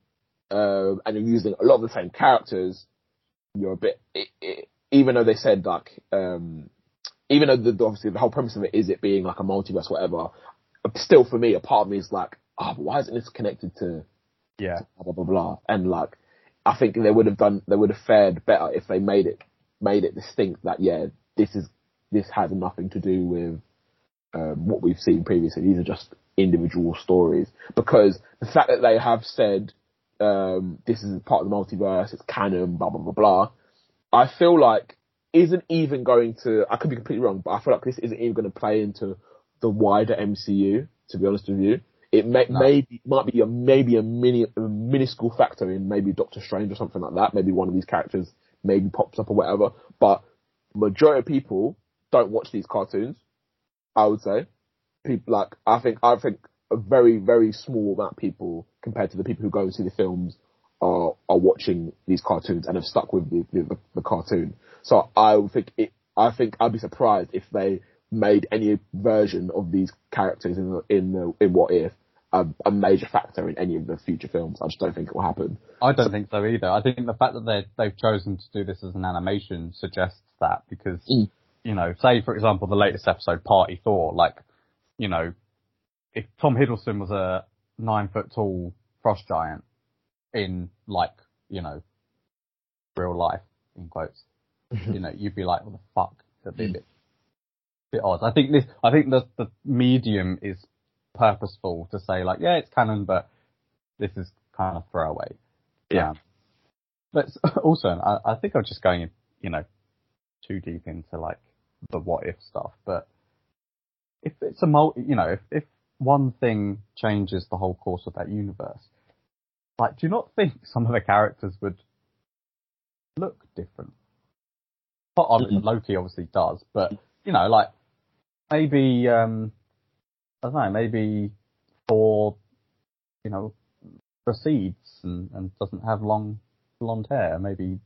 um, and you're using a lot of the same characters, you're a bit. It, it, even though they said like, um, even though the, obviously the whole premise of it is it being like a multiverse, whatever. still for me, a part of me is like, oh, why isn't this connected to Yeah. blah blah blah blah? And like, I think they would have done, they would have fared better if they made it made it distinct that yeah, this is this has nothing to do with um, what we've seen previously. These are just individual stories because the fact that they have said um, this is part of the multiverse, it's canon, blah blah blah blah. I feel like isn't even going to. I could be completely wrong, but I feel like this isn't even going to play into the wider MCU. To be honest with you, it may No. maybe might be a maybe a mini a minuscule factor in maybe Doctor Strange or something like that. Maybe one of these characters maybe pops up or whatever. But majority of people don't watch these cartoons. I would say people like I think I think a very very small amount of people compared to the people who go and see the films are are watching these cartoons and have stuck with the, the, the cartoon. So I think it. I think I'd be surprised if they made any version of these characters in the, in the, in What If a, a major factor in any of the future films. I just don't think it will happen. I don't think so either. I think the fact that they they've chosen to do this as an animation suggests that because Mm. You know, say for example the latest episode, Party Thor, like you know, if Tom Hiddleston was a nine foot tall frost giant in like you know real life in quotes, you know, you'd be like, what the fuck? That'd be a bit, bit odd. I think this, I think the the medium is purposeful to say like, yeah, it's canon, but this is kind of throwaway. Yeah. Um, but also, I, I think I'm just going, you know, too deep into like the what if stuff. But if it's a multi, you know, if if one thing changes the whole course of that universe, like, do you not think some of the characters would look different? But Mm-mm. Loki obviously does, but you know, like maybe um, I don't know, maybe Thor, you know, proceeds and, and doesn't have long blonde hair. Maybe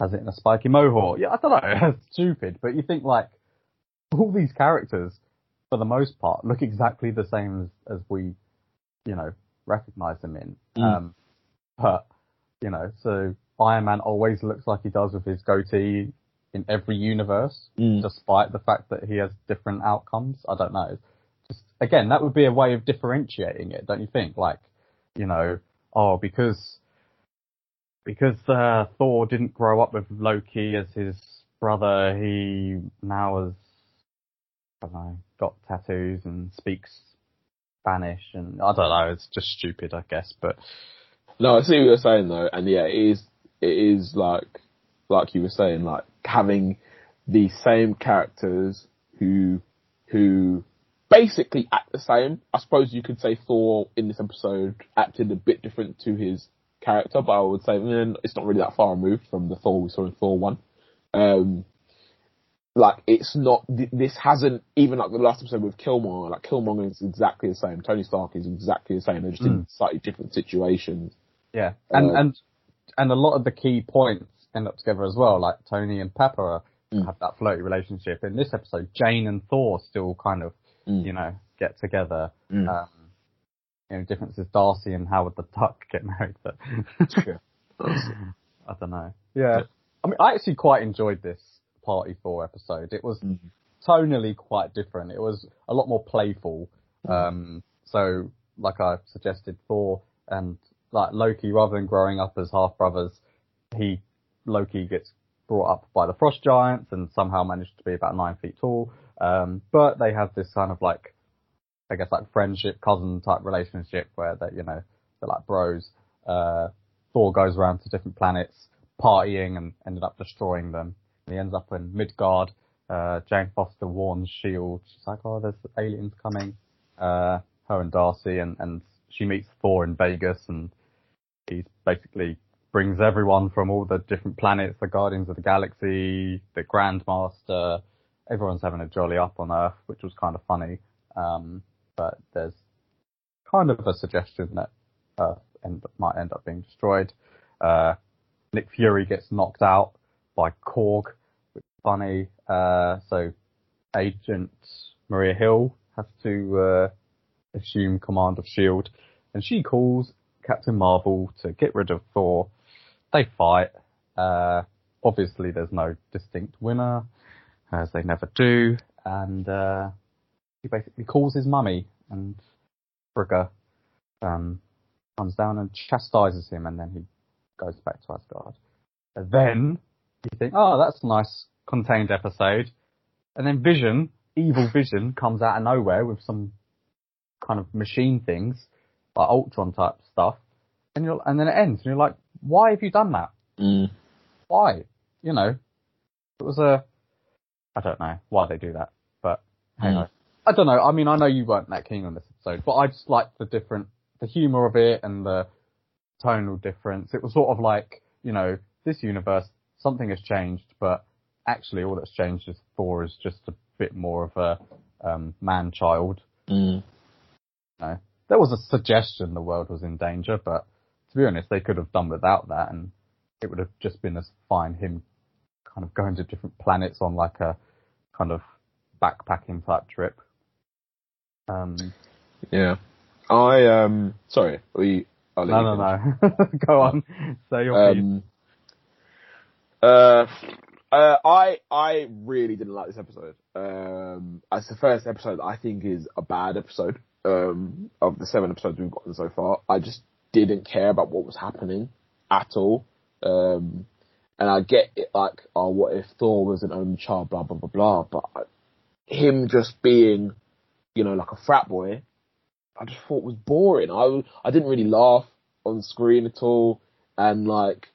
has it in a spiky mohawk. Yeah, I don't know. It's stupid, but you think like all these characters, for the most part, look exactly the same as, as we, you know, recognize them in. Mm. Um, but you know, so Iron Man always looks like he does with his goatee in every universe, Mm. despite the fact that he has different outcomes. I don't know. Just again, that would be a way of differentiating it, don't you think? Like, you know, oh, because because uh, Thor didn't grow up with Loki as his brother, he now has I don't know, got tattoos and speaks Spanish, and I don't know. It's just stupid, I guess. But No, I see what you're saying though, and yeah, it is. It is like, like you were saying, like having the same characters who, who basically act the same. I suppose you could say Thor in this episode acted a bit different to his character, but I would say mm, it's not really that far removed from the Thor we saw in Thor one. Um, like it's not. th- This hasn't even like the last episode with Killmonger. Like Killmonger is exactly the same. Tony Stark is exactly the same. They're just in slightly different situations. yeah, and Uh, and and a lot of the key points end up together as well. Like Tony and Pepper Mm. have that flirty relationship. In this episode, Jane and Thor still kind of Mm. you know get together. Mm. Um, you know, difference is Darcy and Howard the Duck get married, but. I don't know. Yeah. I mean, I actually quite enjoyed this Party Thor episode. It was Mm. tonally quite different. It was a lot more playful. Um, so, like I suggested, Thor and like Loki, rather than growing up as half brothers, he, Loki gets brought up by the frost giants and somehow managed to be about nine feet tall. Um, but they have this kind of like, I guess like friendship, cousin type relationship where they, you know, they're like bros. Uh, Thor goes around to different planets partying and ended up destroying them. And he ends up in Midgard. Uh, Jane Foster warns Shield. She's like, oh, there's aliens coming. Uh, her and Darcy and, and she meets Thor in Vegas and he basically brings everyone from all the different planets, the Guardians of the Galaxy, the Grandmaster. Everyone's having a jolly up on Earth, which was kind of funny. Um, but there's kind of a suggestion that Earth end, might end up being destroyed. Uh, Nick Fury gets knocked out by Korg, which is funny. Uh, so Agent Maria Hill has to uh, assume command of Shield, and she calls Captain Marvel to get rid of Thor. They fight. Uh, obviously, there's no distinct winner, as they never do, and uh, he basically calls his mummy and Frigga um, comes down and chastises him, and then he goes back to Asgard. And then you think, oh, that's a nice contained episode, and then Vision, evil Vision, comes out of nowhere with some kind of machine things, like Ultron type stuff, and you're, and then it ends, and you're like, why have you done that? Mm. Why? You know, it was a, I don't know why they do that, but hey, Mm. I don't know. I mean, I know you weren't that keen on this episode, but I just liked the different, the humour of it and the tonal difference. It was sort of like, you know, this universe, something has changed, but actually all that's changed is Thor is just a bit more of a um, man-child. Mm. know, there was a suggestion the world was in danger, but to be honest, they could have done without that, and it would have just been as fine him kind of going to different planets on like a kind of backpacking type trip. Um, Yeah. I um sorry, we I'll let no, you no, no. Go on. Say your piece. Um, uh, uh, I I really didn't like this episode. Um, as the first episode, I think is a bad episode. Um, of the seven episodes we've gotten so far, I just didn't care about what was happening at all. Um, and I get it, like, oh, what if Thor was an only child, blah blah blah blah. But I, him just being, you know, like a frat boy, I just thought was boring. I I didn't really laugh on screen at all, and like,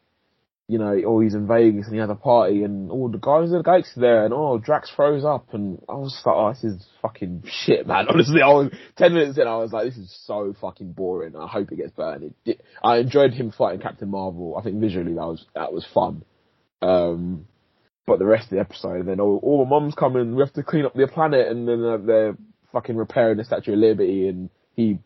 you know, oh he's in Vegas and he had a party and all the guys are the gangsters there and oh Drax throws up and I was like, oh this is fucking shit, man. Honestly, I was ten minutes in, I was like, this is so fucking boring. I hope it gets. And it. I enjoyed him fighting Captain Marvel. I think visually that was that was fun. Um, but the rest of the episode, then all, all the mums come in, we have to clean up their planet, and then uh, they're fucking repairing the Statue of Liberty, and he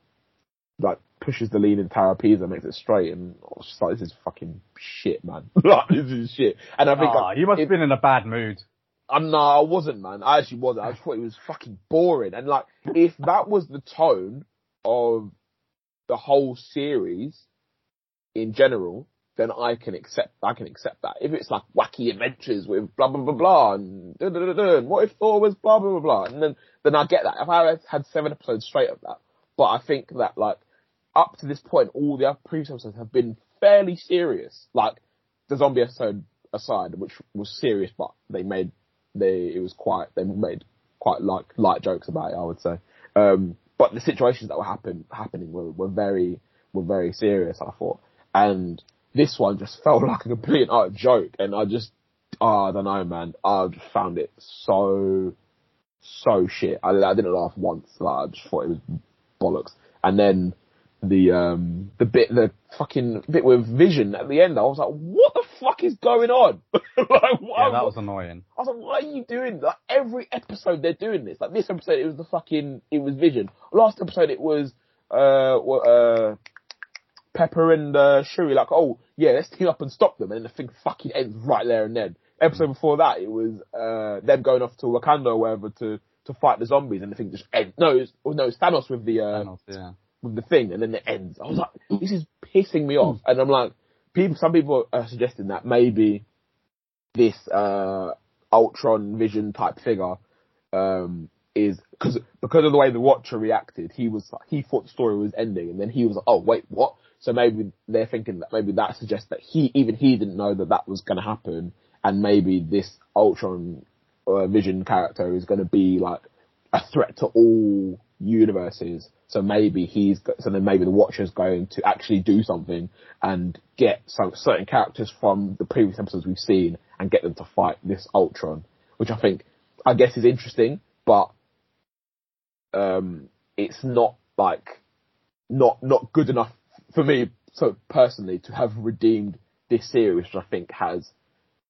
like pushes the leaning Tower of Pisa, makes it straight, and I was just like, this is fucking shit, man. like, this is shit. And I think Ah, I, you must it- have been in a bad mood. I'm no, I wasn't, man. I actually wasn't. I just thought it was fucking boring. And like, if that was the tone of the whole series in general, then I can accept. I can accept that. If it's like wacky adventures with blah blah blah blah and da da da and what if Thor was blah blah blah blah, and then then I get that. If I had had seven episodes straight of that, but I think that like up to this point, all the other previous episodes have been fairly serious. Like the zombie episode aside, which was serious, but they made they it was quite they made quite like light jokes about it. I would say, um, but the situations that were happen happening were, were very were very serious. I thought, and this one just felt like a complete and utter joke, and I just oh, I don't know, man. I just found it so so shit. I, I didn't laugh once. Like, I just thought it was bollocks. And then the um the bit the fucking bit with Vision at the end, I was like, what the fuck is going on? like, what, Yeah, that was annoying. I was like, what are you doing? Like every episode they're doing this. Like this episode, it was the fucking it was Vision. Last episode, it was uh uh. Pepper and uh, Shuri like, oh yeah, let's team up and stop them, and then the thing fucking ends right there and then. Episode before that, it was uh, them going off to Wakanda or wherever to to fight the zombies, and the thing just ends. No, it was, oh, no, it's Thanos with the uh, Thanos, yeah. with the thing, and then it ends. I was like, this is pissing me off. And I'm like, people, some people are suggesting that maybe this uh, Ultron Vision type figure um, is because because of the way the Watcher reacted, he was he thought the story was ending, and then he was like, oh wait, what? So maybe they're thinking that maybe that suggests that he even he didn't know that that was going to happen, and maybe this Ultron uh, Vision character is going to be like a threat to all universes. So maybe he's so then maybe the Watcher's going to actually do something and get some certain characters from the previous episodes we've seen and get them to fight this Ultron, which I think I guess is interesting, but um, it's not like not not good enough for me so personally to have redeemed this series, which I think has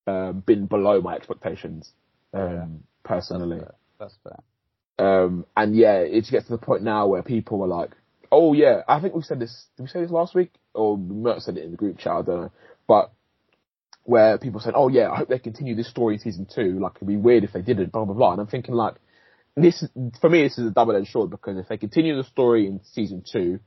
um, been below my expectations um, personally. That's fair. Um, and yeah, it gets to the point now where people are like, oh yeah, I think we said this, did we say this last week? Or we might have said it in the group chat, I don't know. But where people said, oh yeah, I hope they continue this story in season two, like it'd be weird if they didn't, blah blah blah. And I'm thinking like, this, for me this is a double-edged sword because if they continue the story in season two,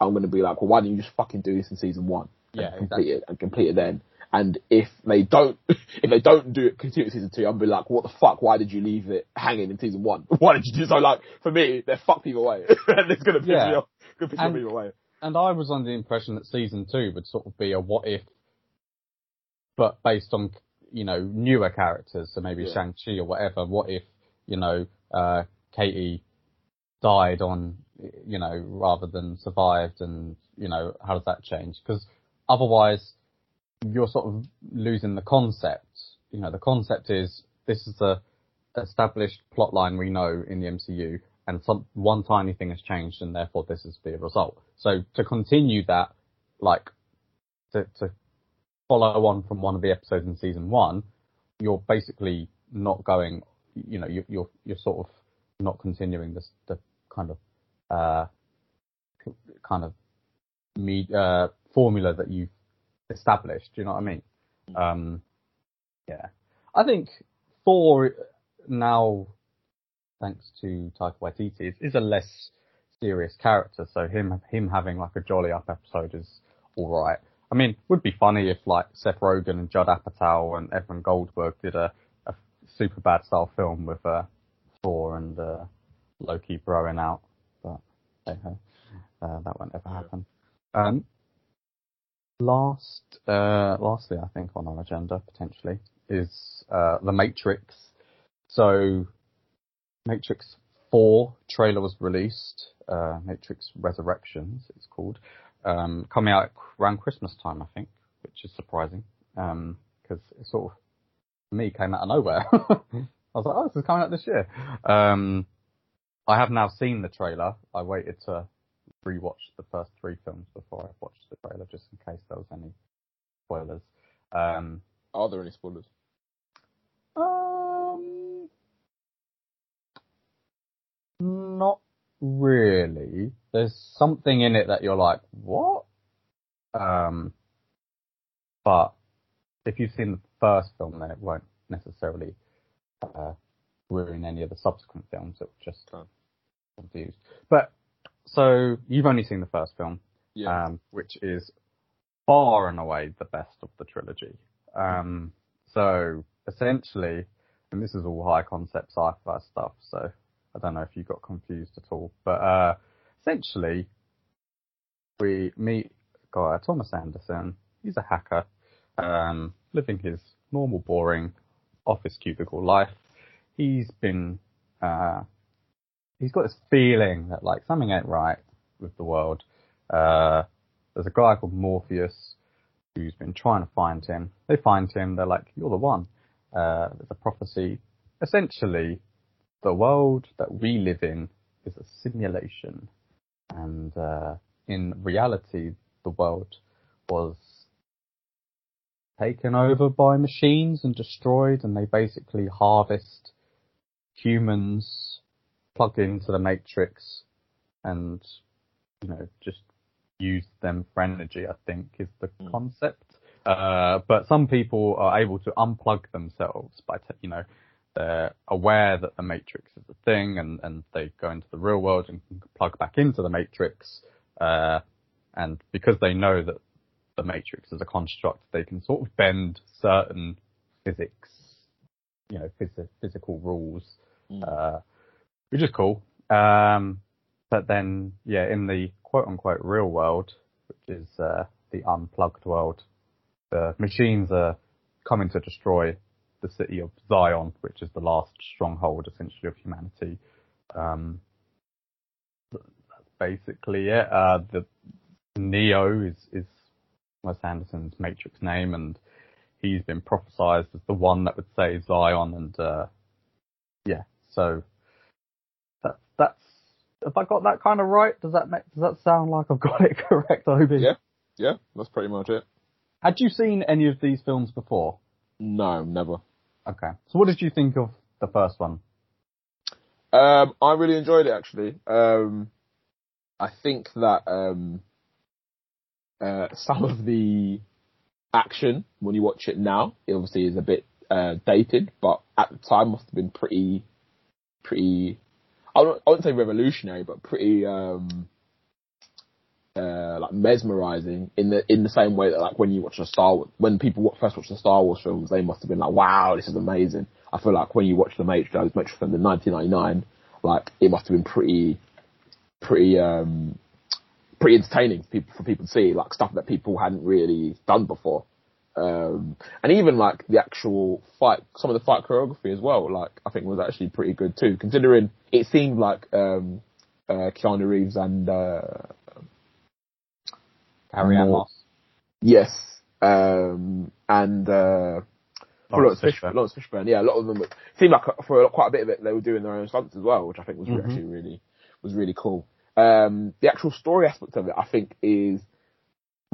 I'm gonna be like, well why didn't you just fucking do this in season one? Yeah, and complete it, and complete it then. And if they don't, if they don't do it, continue to season two, I'll be like, what the fuck? Why did you leave it hanging in season one? Why did you do so? Like, for me, they're fucked either way. and it's gonna piss Yeah. me off. Gonna piss me either way. And I was under the impression that season two would sort of be a what if, but based on, you know, newer characters. So maybe Yeah. Shang-Chi or whatever. What if, you know, uh, Katie died on, you know, rather than survived and, you know, how does that change? Because otherwise you're sort of losing the concept. You know, the concept is this is a established plot line we know in the MCU and some one tiny thing has changed and therefore this is the result. So to continue that, like to to follow on from one of the episodes in season one, you're basically not going. You know, you, you're you're sort of not continuing this the kind of uh kind of me uh formula that you've established. Do you know what I mean? Um, yeah, I think Thor now thanks to Taika Waititi, is, is a less serious character. So him him having like a jolly up episode is all right. I mean, would be funny if like Seth Rogen and Judd Apatow and Evan Goldberg did a, a Superbad style film with uh, Thor and uh, Loki throwing out, uh, that won't ever happen. Um, last, uh, lastly, I think on our agenda potentially is uh, the Matrix. So Matrix 4 trailer was released. Uh, Matrix Resurrections, it's called. Um, coming out around Christmas time, I think, which is surprising. Um, cause it sort of, me, came out of nowhere. I was like, oh, this is coming out this year. Um, I have now seen the trailer. I waited to rewatch the first three films before I watched the trailer, just in case there was any spoilers. Um, Are there any spoilers? um, not really. There's something in it that you're like, what? Um, but if you've seen the first film, then it won't necessarily uh, ruin any of the subsequent films. It will just Okay. confuse. But so you've only seen the first film Yeah. um, which is far and away the best of the trilogy. Um, so essentially, and this is all high concept sci-fi stuff, so I don't know if you got confused at all, but uh, essentially, we meet guy Thomas Anderson. He's a hacker, um, living his normal, boring office cubicle life. He's been, uh, he's got this feeling that like something ain't right with the world. Uh, there's a guy called Morpheus who's been trying to find him. They find him. They're like, "You're the one." Uh, there's a prophecy. Essentially, the world that we live in is a simulation, and uh, in reality, the world was taken over by machines and destroyed, and they basically harvest humans, plug into the matrix, and you know just use them for energy. I think is the Mm. concept. Uh, but some people are able to unplug themselves by, t- you know, they're aware that the matrix is a thing and, and they go into the real world and plug back into the matrix. Uh, and because they know that the matrix is a construct, they can sort of bend certain physics, you know, phys- physical rules, Mm. uh, which is cool. Um, but then, yeah, in the quote unquote real world, which is, uh, the unplugged world, the machines are coming to destroy the city of Zion, which is the last stronghold essentially of humanity. Um, that's basically it. Uh, the Neo is, is Wes Anderson's Matrix name and he's been prophesized as the one that would save Zion and, uh, so that's, that's, have I got that kind of right? Does that make, does that sound like I've got it correct, Obi? Yeah. Yeah, that's pretty much it. Had you seen any of these films before? No, never. Okay. So what did you think of the first one? Um, I really enjoyed it actually. Um, I think that um, uh, some of the action when you watch it now, it obviously is a bit uh, dated, but at the time must have been pretty, pretty. I wouldn't, say revolutionary, but pretty um, uh, like mesmerizing in the in the same way that like when you watch a Star when people first watch the Star Wars films, they must have been like, wow, this is amazing. I feel like when you watch the Matrix, Matrix film in 1999, like it must have been pretty, pretty, um, pretty entertaining for people, for people to see, like stuff that people hadn't really done before. Um, and even like the actual fight, some of the fight choreography as well, like I think was actually pretty good too, considering it seemed like, um, uh, Keanu Reeves and, uh, Carrie Ann Moss. Yes. Um, and, uh, Laurence Fishburne. Laurence Fishburne, yeah, a lot of them seemed like for quite a bit of it they were doing their own stunts as well, which I think was Mhm. actually really was really cool. Um, the actual story aspect of it, I think, is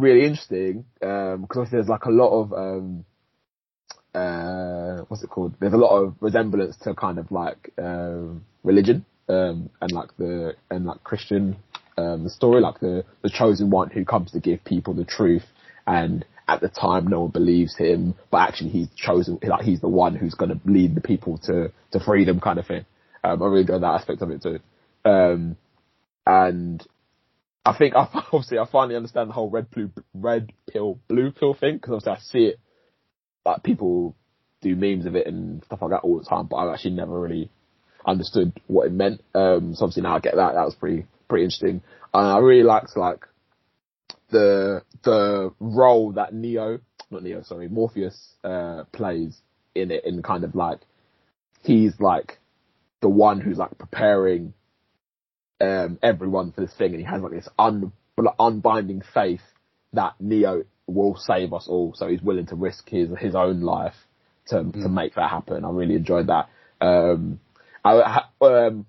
really interesting because obviously there's like a lot of um, uh, what's it called? There's a lot of resemblance to kind of like um, religion um, and like the and like Christian um, story, like the the chosen one who comes to give people the truth, and at the time no one believes him, but actually he's chosen, like he's the one who's going to lead the people to to freedom, kind of thing. Um, I really enjoyed that aspect of it too, um, and I think I, obviously I finally understand the whole red blue red pill blue pill thing because obviously I see it like people do memes of it and stuff like that all the time, but I've actually never really understood what it meant. Um, so obviously now I get that. That was pretty pretty interesting. And I really liked like the the role that Neo, not Neo, sorry, Morpheus uh, plays in it, in kind of like he's like the one who's like preparing um, everyone for this thing, and he has like this un, unbinding faith that Neo will save us all. So he's willing to risk his his own life to to Mm. make that happen. I really enjoyed that. Um, I um,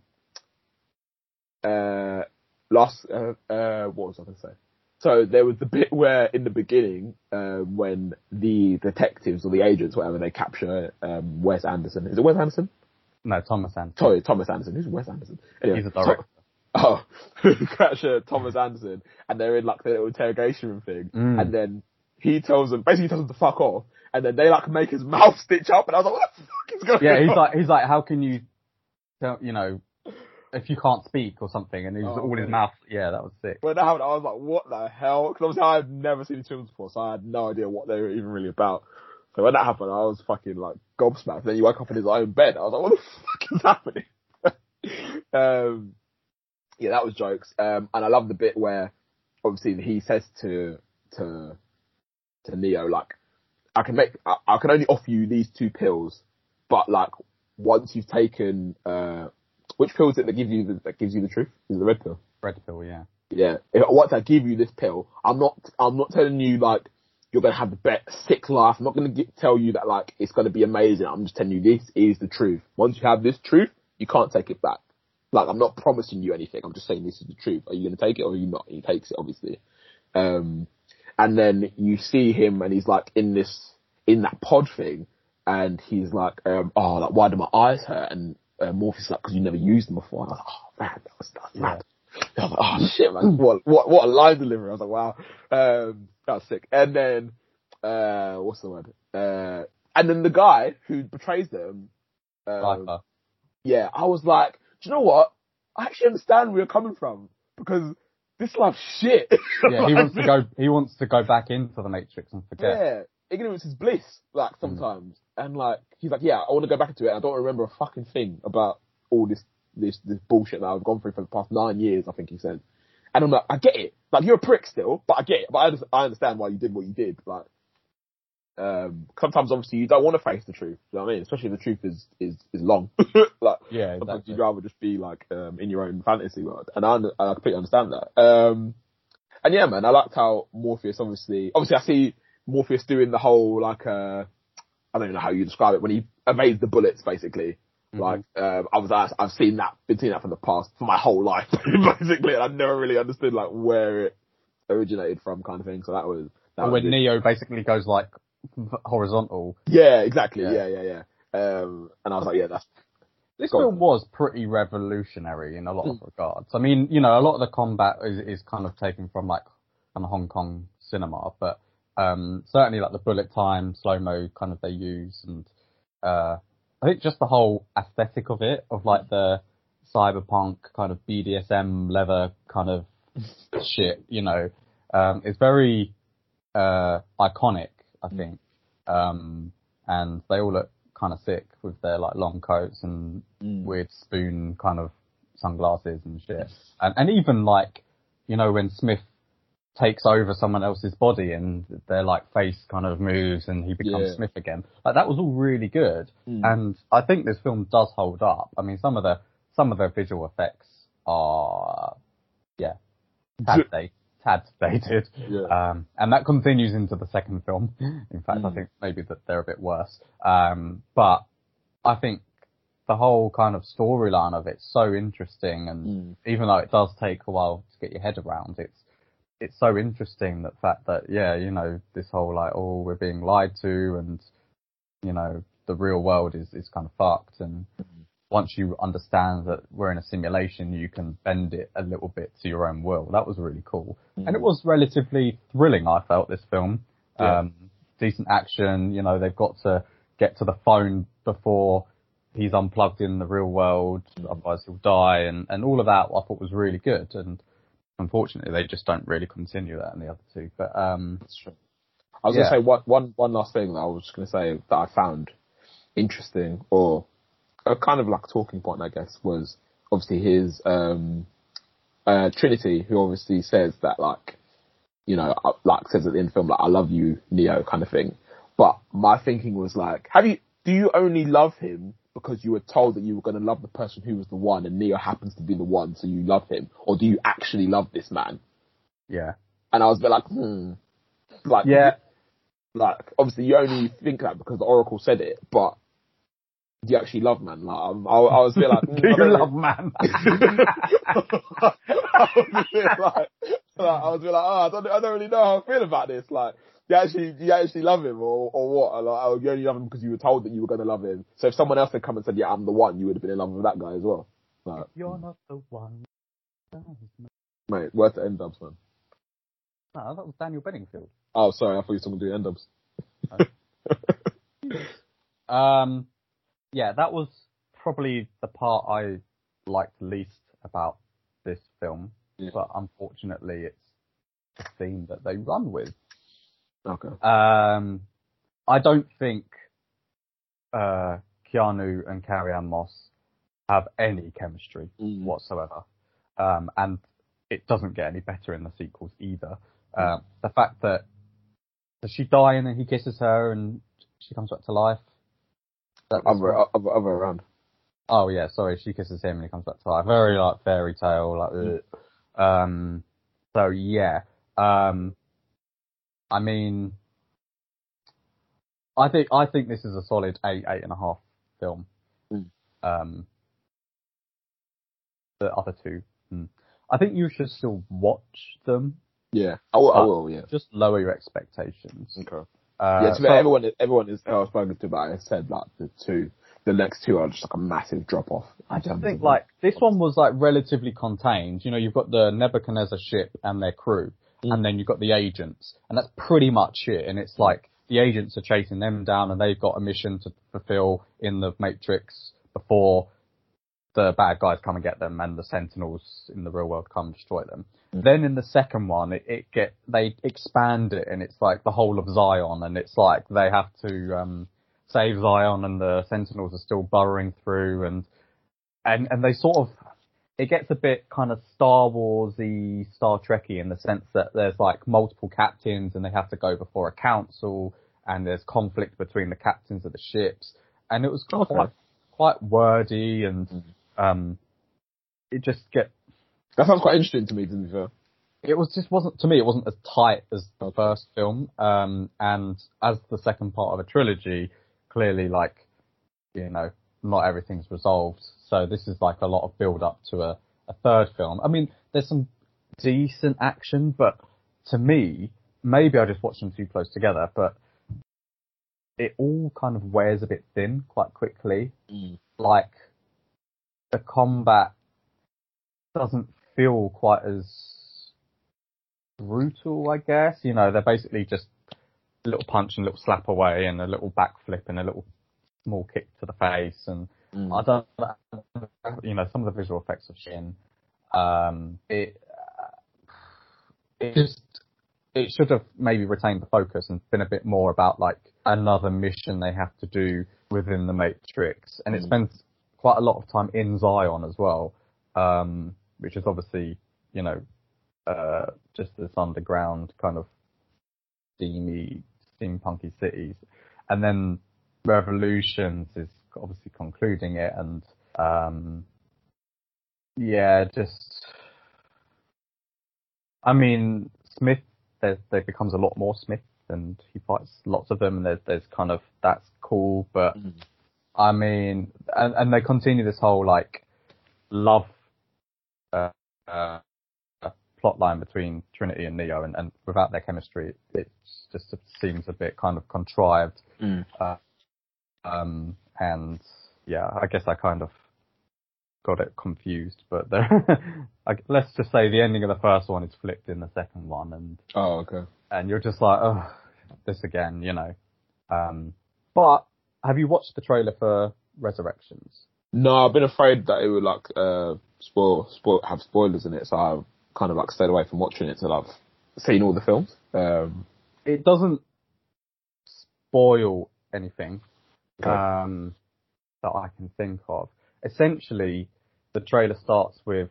uh, last uh, uh, what was I going to say? So there was the bit where in the beginning, um, when the detectives or the agents, whatever, they capture um, Wes Anderson. Is it Wes Anderson? No, Thomas Anderson. Sorry, Thomas Anderson. Who's Wes Anderson? Anyway, He's a director. Oh, capture Thomas Anderson, and they're in like the little interrogation room thing, Mm. and then he tells them, basically tells them to fuck off, and then they like make his mouth stitch up, and I was like, what the fuck is going Yeah, on? Yeah, he's like, he's like, how can you, tell, you know, if you can't speak or something, and he's Oh, all his mouth. Yeah, that was sick. when that happened, I was like, what the hell? Because obviously I've never seen these films before, so I had no idea what they were even really about. So when that happened, I was fucking like gobsmacked. Then he woke up in his own bed. I was like, what the fuck is happening? um, yeah, that was jokes. Um, and I love the bit where obviously he says to, to, to Neo, like, I can make, I, I can only offer you these two pills, but like, once you've taken, uh, which pill is it that gives you the, that gives you the truth? Is it the red pill? Red pill, yeah. Yeah. If, once I give you this pill, I'm not, I'm not telling you like, you're gonna have the best sick life. I'm not gonna get, tell you that like, it's gonna be amazing. I'm just telling you this is the truth. Once you have this truth, you can't take it back. Like, I'm not promising you anything. I'm just saying this is the truth. Are you gonna take it or are you not? He takes it, obviously. Um, and then you see him and he's like in this, in that pod thing and he's like, um, oh, like, why do my eyes hurt? And, uh, Morpheus is like, cause you never used them before. And I was like, oh man, that was, that was mad. I was like, oh shit, man, what, what, what a line delivery. I was like, wow, um, that was sick. And then, uh, what's the word? Uh, and then the guy who betrays them, um, yeah, I was like, you know what? I actually understand where you're coming from because this life's shit. Yeah, he wants to go. He wants to go back into the Matrix and forget. Yeah, ignorance is bliss. Like Mm. sometimes, and like he's like, yeah, I want to go back into it. I don't remember a fucking thing about all this this this bullshit that I've gone through for the past nine years. I think he said, and I'm like, I get it. Like you're a prick still, but I get it. But I, under- I understand why you did what you did. Like, um, sometimes obviously you don't want to face the truth. You know what I mean? Especially if the truth is is is long. like Yeah, sometimes exactly. you'd rather just be like um, in your own fantasy world, and I, I completely understand that. Um, and yeah, man, I liked how Morpheus obviously, obviously, I see Morpheus doing the whole like, uh, I don't know how you describe it when he evades the bullets, basically. Mhm. Like, um, I was, asked, I've seen that, been seeing that from the past for my whole life, basically, and I never really understood like where it originated from, kind of thing. So that was that was when it. Neo basically goes like horizontal. yeah, exactly, Yeah. yeah, yeah, yeah. Um, and I was like, yeah, that's This Go on. film was pretty revolutionary in a lot of Mm. regards. I mean, you know, a lot of the combat is, is kind of taken from like kind of Hong Kong cinema, but um, certainly like the bullet time, slow mo kind of they use, and uh, I think just the whole aesthetic of it, of like the cyberpunk kind of BDSM leather kind of shit, you know, um, it's very uh, iconic, I think. Um, and they all look kind of sick with their like long coats and Mm. weird spoon kind of sunglasses and shit. And and even like, you know, when Smith takes over someone else's body and their like face kind of moves and he becomes Yeah. Smith again. Like that was all really good. Mm. And I think this film does hold up. I mean, some of the some of the visual effects are, yeah, tad, da- tad dated. Yeah. Um, and that continues into the second film. In fact, I Mm. think maybe that they're a bit worse. Um, but I think the whole kind of storyline of it's so interesting, and Mm. even though it does take a while to get your head around, it's it's so interesting that fact that yeah, you know, this whole like oh we're being lied to, and you know the real world is is kind of fucked, and once you understand that we're in a simulation, you can bend it a little bit to your own will. That was really cool. And it was relatively thrilling, I felt, this film. Yeah. Um, decent action, you know, they've got to get to the phone before he's unplugged in the real world, otherwise he'll die, and, and all of that I thought was really good. And unfortunately, they just don't really continue that in the other two. But, um, That's true. I was Yeah. gonna say one, one, one last thing that I was gonna say that I found interesting or a kind of like talking point, I guess, was obviously his, um, uh, Trinity, who obviously says that like, you know, uh, like says at the end of the film, like, I love you, Neo kind of thing. But my thinking was like, have you, do you only love him because you were told that you were going to love the person who was the one and Neo happens to be the one, so you love him? Or do you actually love this man? yeah. And I was a bit like, hmm. Like, Yeah. like obviously you only think that because the Oracle said it, but you actually love man? Like um, I, I was a bit like, mm, Do I you don't love man? I was a bit like, like, I was a bit like, oh, I don't, I don't really know how I feel about this. Like, do you actually, do you actually love him or, or what? Like, oh, you only love him because you were told that you were going to love him. So if someone else had come and said, yeah, I'm the one, you would have been in love with that guy as well. Like, You're not the one. Mate, where's the end dubs, man? that was Daniel Bedingfield. Oh, sorry, I thought you were talking to end dubs. Um, yeah, that was probably the part I liked least about this film, Yeah. but unfortunately, it's the theme that they run with. Okay. Um, I don't think uh, Keanu and Carrie Ann Moss have any chemistry Mm. whatsoever, um, and it doesn't get any better in the sequels either. Um, the fact that does she die and then he kisses her and she comes back to life. Other, other, other around. Oh yeah, sorry, she kisses him and he comes back to life. Very like fairy tale, like ugh. um so yeah. Um I mean I think I think this is a solid eight, eight and a half film. Mm. Um the other two. hmm. I think you should still watch them. Yeah. I will, I will, yeah. Just lower your expectations. Okay. Uh, yeah, to be so- everyone, everyone is, I was spoken to about it, said like the two, the next two are just like a massive drop off. I just think like this one was like relatively contained. You know, you've got the Nebuchadnezzar ship and their crew, and then you've got the agents, and that's pretty much it. And it's like the agents are chasing them down, and they've got a mission to fulfill in the Matrix before the bad guys come and get them, and the Sentinels in the real world come and destroy them. Then in the second one, it, it get they expand it, and it's like the whole of Zion, and it's like they have to um, save Zion, and the Sentinels are still burrowing through, and and and they sort of it gets a bit kind of Star Warsy, Star Trekky in the sense that there's like multiple captains, and they have to go before a council, and there's conflict between the captains of the ships, and it was Okay. quite quite wordy, and um, it just get that sounds quite interesting to me. To be fair, it was just wasn't to me it wasn't as tight as the first film um and as the second part of a trilogy clearly like you know not everything's resolved. So this is like a lot of build up to a, a third film. I mean there's some decent action but to me maybe i just watched them too close together but it all kind of wears a bit thin quite quickly. Like the combat doesn't feel quite as brutal, I guess. You know, they're basically just a little punch and a little slap away and a little backflip and a little small kick to the face. And I don't, you know, some of the visual effects of Shin, um, it, it just it should have maybe retained the focus and been a bit more about like another mission they have to do within the Matrix, and it Mm. spends quite a lot of time in Zion as well, um, which is obviously you know uh, just this underground kind of steamy, steampunky cities, and then Revolutions is obviously concluding it, and um, yeah, just I mean Smith, there there becomes a lot more Smith, and he fights lots of them, and there's there's kind of that's cool, but Mm. I mean, and and they continue this whole like love uh, uh, plot line between Trinity and Neo, and, and without their chemistry, it just seems a bit kind of contrived. Mm. Um, and yeah, I guess I kind of got it confused, but there, I, let's just say the ending of the first one is flipped in the second one, and Oh, okay. and you're just like, oh, this again, you know. Um, but have you watched the trailer for Resurrections? No, I've been afraid that it would like uh spoil, spoil have spoilers in it, so I've kind of like stayed away from watching it till I've seen all the films. Um, It doesn't spoil anything Okay. um, that I can think of. Essentially, the trailer starts with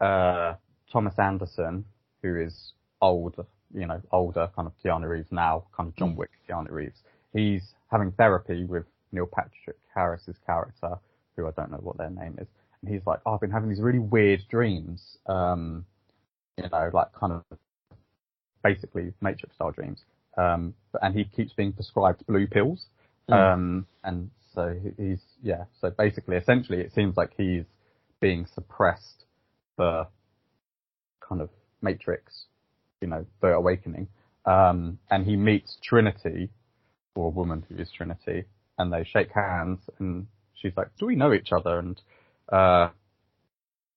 uh, Thomas Anderson, who is old, you know, older, kind of Keanu Reeves now, kind of John Mm. Wick Keanu Reeves. He's having therapy with Neil Patrick Harris's character, who I don't know what their name is, and he's like, oh, I've been having these really weird dreams, um, you know, like kind of basically Matrix style dreams. Um, but- and he keeps being prescribed blue pills. Mm. Um, and so he's, yeah, so basically, essentially, it seems like he's being suppressed for kind of Matrix, you know, the awakening. Um, and he meets Trinity, or a woman who is Trinity, and they shake hands, and she's like, do we know each other? And, uh,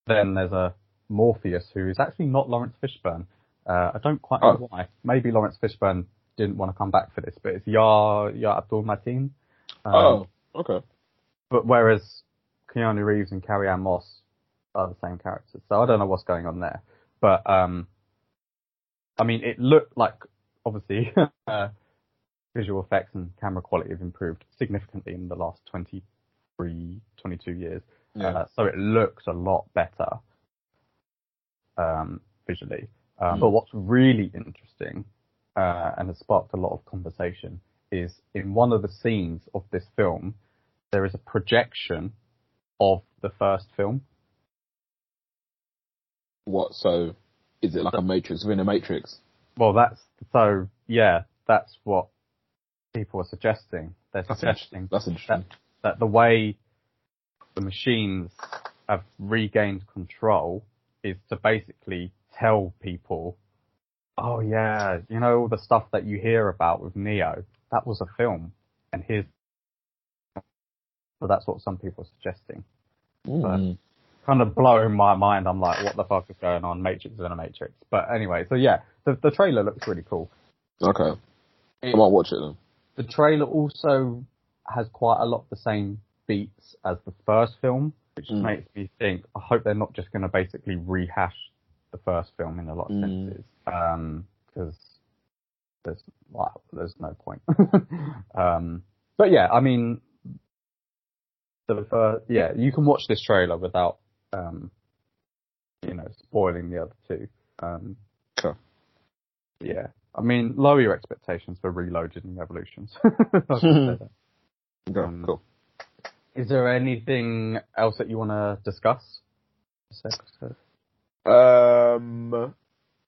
then there's a Morpheus who is actually not Laurence Fishburne. Uh, I don't quite know Oh. why. Maybe Laurence Fishburne didn't want to come back for this, but it's Yar, Yar Abdul Mateen. Um, oh, okay. But whereas Keanu Reeves and Carrie Ann Moss are the same characters. So I don't know what's going on there. But, um, I mean, it looked like, obviously, uh, visual effects and camera quality have improved significantly in the last 23, 22 years. Yeah. Uh, so it looks a lot better um, visually. Uh, Mm. But what's really interesting uh, and has sparked a lot of conversation is in one of the scenes of this film, there is a projection of the first film. what? So, is it like a matrix within a matrix? Well, that's so yeah, that's what people are suggesting. They're That's suggesting interesting. That's interesting. that the way the machines have regained control is to basically tell people, oh yeah, you know all the stuff that you hear about with Neo, that was a film, and here's. So that's what some people are suggesting. Mm. Kind of blowing my mind. I'm like, what the fuck is going on? Matrix is in a Matrix. But anyway, so yeah, the the trailer looks really cool. Okay. It- I might watch it then. The trailer also has quite a lot of the same beats as the first film, which Mm. makes me think, I hope they're not just going to basically rehash the first film in a lot of Mm. senses. Um, cause there's, well, there's no point. um, but yeah, I mean, the first, yeah, you can watch this trailer without, um, you know, spoiling the other two. Um, Sure. yeah. I mean, lower your expectations for Reloaded and Revolutions. I'll just say that. Okay, Um, cool. Is there anything else that you want to discuss? Um,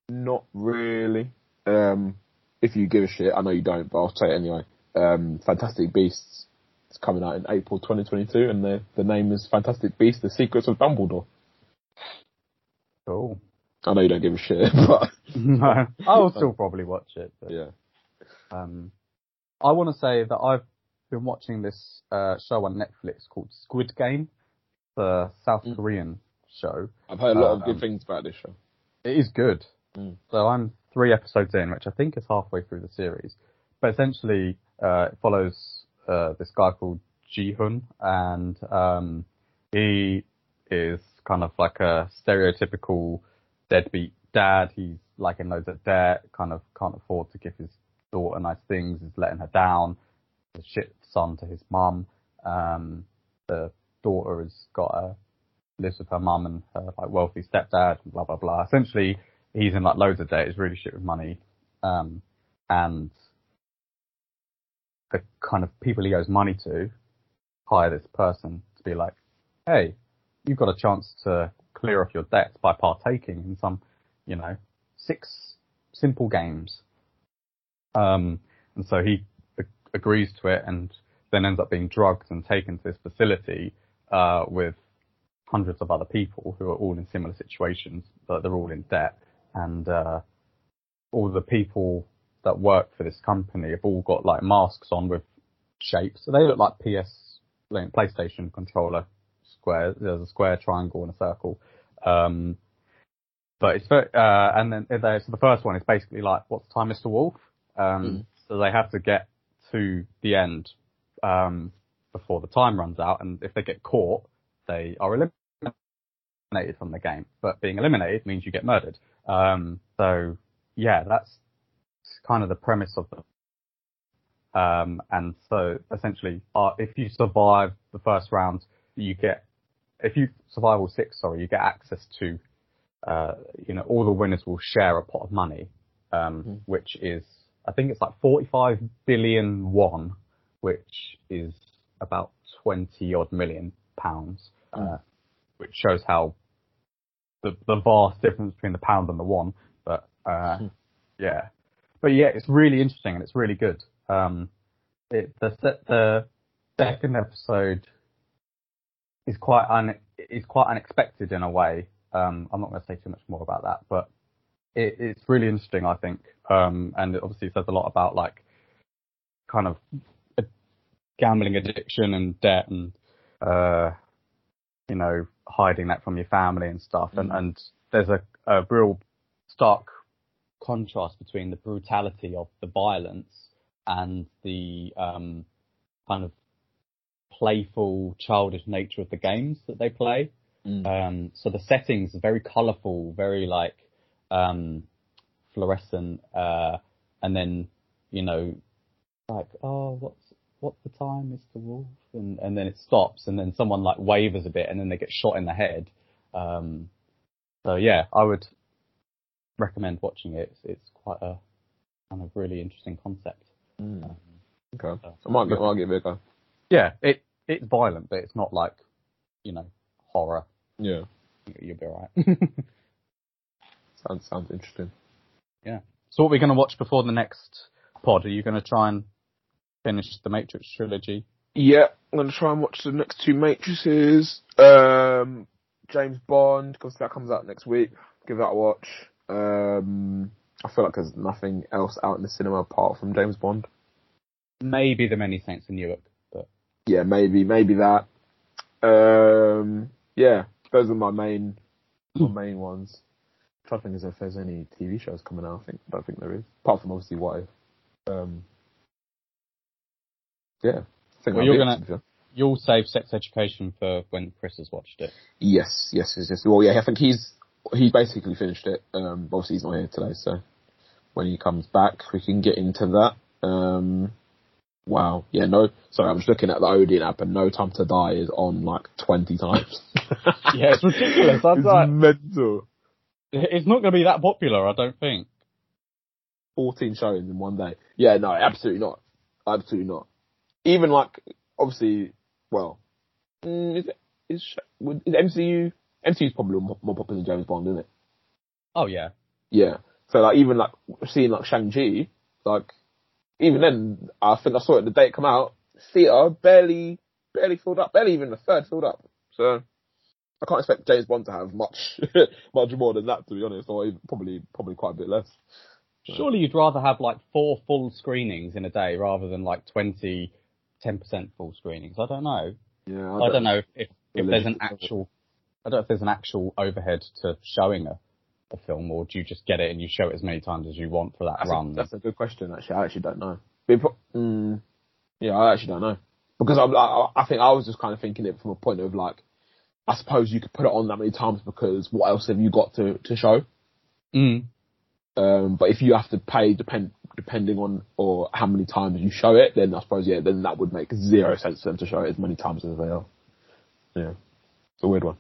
not really. Um, if you give a shit, I know you don't, but I'll say it anyway. Um, Fantastic Beasts is coming out in April 2022, and the the name is Fantastic Beasts: The Secrets of Dumbledore. Cool. I know you don't give a shit, but no, I'll still probably watch it. But, yeah. um, I want to say that I've been watching this uh, show on Netflix called Squid Game, the South Mm. Korean show. I've heard a lot of Um, good things about this show. It is good. Mm. So I'm three episodes in, which I think is halfway through the series. But essentially, uh, it follows uh, this guy called Gi-hun, and um, he is kind of like a stereotypical deadbeat dad. He's like in loads of debt, kind of can't afford to give his daughter nice things. Is letting her down. The shit son to his mum. Um, the daughter has got a lives with her mum and her like wealthy stepdad. Blah blah blah. Essentially, he's in like loads of debt. He's really shit with money. Um, and the kind of people he owes money to hire this person to be like, hey, you've got a chance to clear off your debts by partaking in some, you know, six simple games. Um, and so he agrees to it and then ends up being drugged and taken to this facility, uh, with hundreds of other people who are all in similar situations, but they're all in debt. And, uh, all the people that work for this company have all got like masks on with shapes. So they look like PS, PlayStation controller square. There's a square, triangle, and a circle. Um, but it's very, uh, and then so the first one is basically like, what's the time, Mr. Wolf? Um, Mm. so they have to get to the end, um, before the time runs out. And if they get caught, they are eliminated from the game. But being eliminated means you get murdered. Um, so yeah, that's kind of the premise of the um, and so essentially, uh, if you survive the first round, you get, if you survive all six, sorry, you get access to, uh, you know, all the winners will share a pot of money, um, Mhm. which is, I think it's like 45 billion won, which is about 20 odd million pounds, uh, Mm. which shows how the, the vast difference between the pound and the won. But, uh, Hmm. yeah. But yeah, it's really interesting and it's really good. Um, it, the the second episode is quite un is quite unexpected in a way. Um, I'm not going to say too much more about that, but it, it's really interesting, I think. Um, and it obviously says a lot about like kind of a gambling addiction and debt and uh, you know hiding that from your family and stuff. And Mm. and there's a, a real stark contrast between the brutality of the violence and the um, kind of playful, childish nature of the games that they play. Mm. Um, so the settings are very colourful, very like um, fluorescent, uh, and then you know, like oh, what's what's the time, Mr. Wolf, and and then it stops, and then someone like wavers a bit, and then they get shot in the head. Um, so yeah, I would recommend watching it. It's, it's quite a kind of really interesting concept. Mm. Okay. So- I might, I might give it a go. Yeah, it it's violent, but it's not like you know horror. Yeah. You'll be alright. Sounds, sounds interesting. Yeah. So what are we going to watch before the next pod? Are you going to try and finish the Matrix trilogy? Yeah, I'm gonna try and watch the next two Matrices. Um, James Bond, because that comes out next week. Give that a watch. Um, I feel like there's nothing else out in the cinema apart from James Bond. Maybe the Many Saints in Newark, but Yeah, maybe, maybe that. Um, yeah, those are my main, my main ones. I'm trying to think as if there's any TV shows coming out. I think, I don't think there is. Apart from obviously What If. Um, yeah. I think Well, you're gonna. It, you'll save Sex Education for when Chris has watched it. Yes, yes, yes, yes. Well, yeah, I think he's he basically finished it. Um, obviously he's not here today, so when he comes back, we can get into that. Um, wow, yeah, no, sorry, I'm just looking at the Odeon app, and No Time to Die is on like 20 times. Yeah, it's ridiculous. Was it's like- mental. It's not going to be that popular, I don't think. 14 showings in one day. Yeah, no, absolutely not. Absolutely not. Even like, obviously, well, mm, is it, is, is MCU, MCU's probably more, more popular than James Bond, isn't it? Oh yeah, Yeah. So like even like seeing like Shang Chi, like even then I think I saw it the day it come out. Theater barely barely filled up, barely even a third filled up. So I can't expect James Bond to have much much more than that to be honest, or even, probably probably quite a bit less. surely you'd rather have like four full screenings in a day rather than like 20, 10% full screenings. I don't know. Yeah, I don't know if, if, if there's an actual, I don't know if there's an actual overhead to showing a, a film, or do you just get it and you show it as many times as you want for that That's, run? a, that's a good question. Actually, I actually don't know. Pro- mm, yeah, I actually don't know because I'm, I, I think I was just kind of thinking it from a point of like, I suppose you could put it on that many times because what else have you got to to show? Mm. Um, but if you have to pay depend depending on or how many times you show it, then I suppose yeah, then that would make zero sense for them to show it as many times as they are. Yeah, it's a weird one.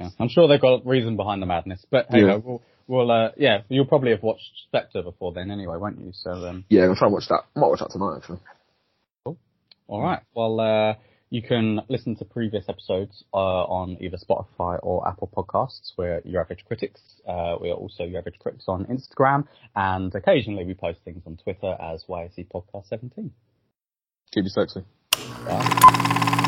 Yeah. I'm sure they've got a reason behind the madness, but hey, Yeah. we'll, we'll uh, yeah, you'll probably have watched Spectre before then anyway, won't you? So, um, Yeah, I'm gonna try and watch that. I might watch that tonight actually. Cool. All right. Well, uh, you can listen to previous episodes uh, on either Spotify or Apple Podcasts. We're Your Average Critics. Uh, we are also Your Average Critics on Instagram, and occasionally we post things on Twitter as YAC Podcast 17. Keep you sexy. Bye.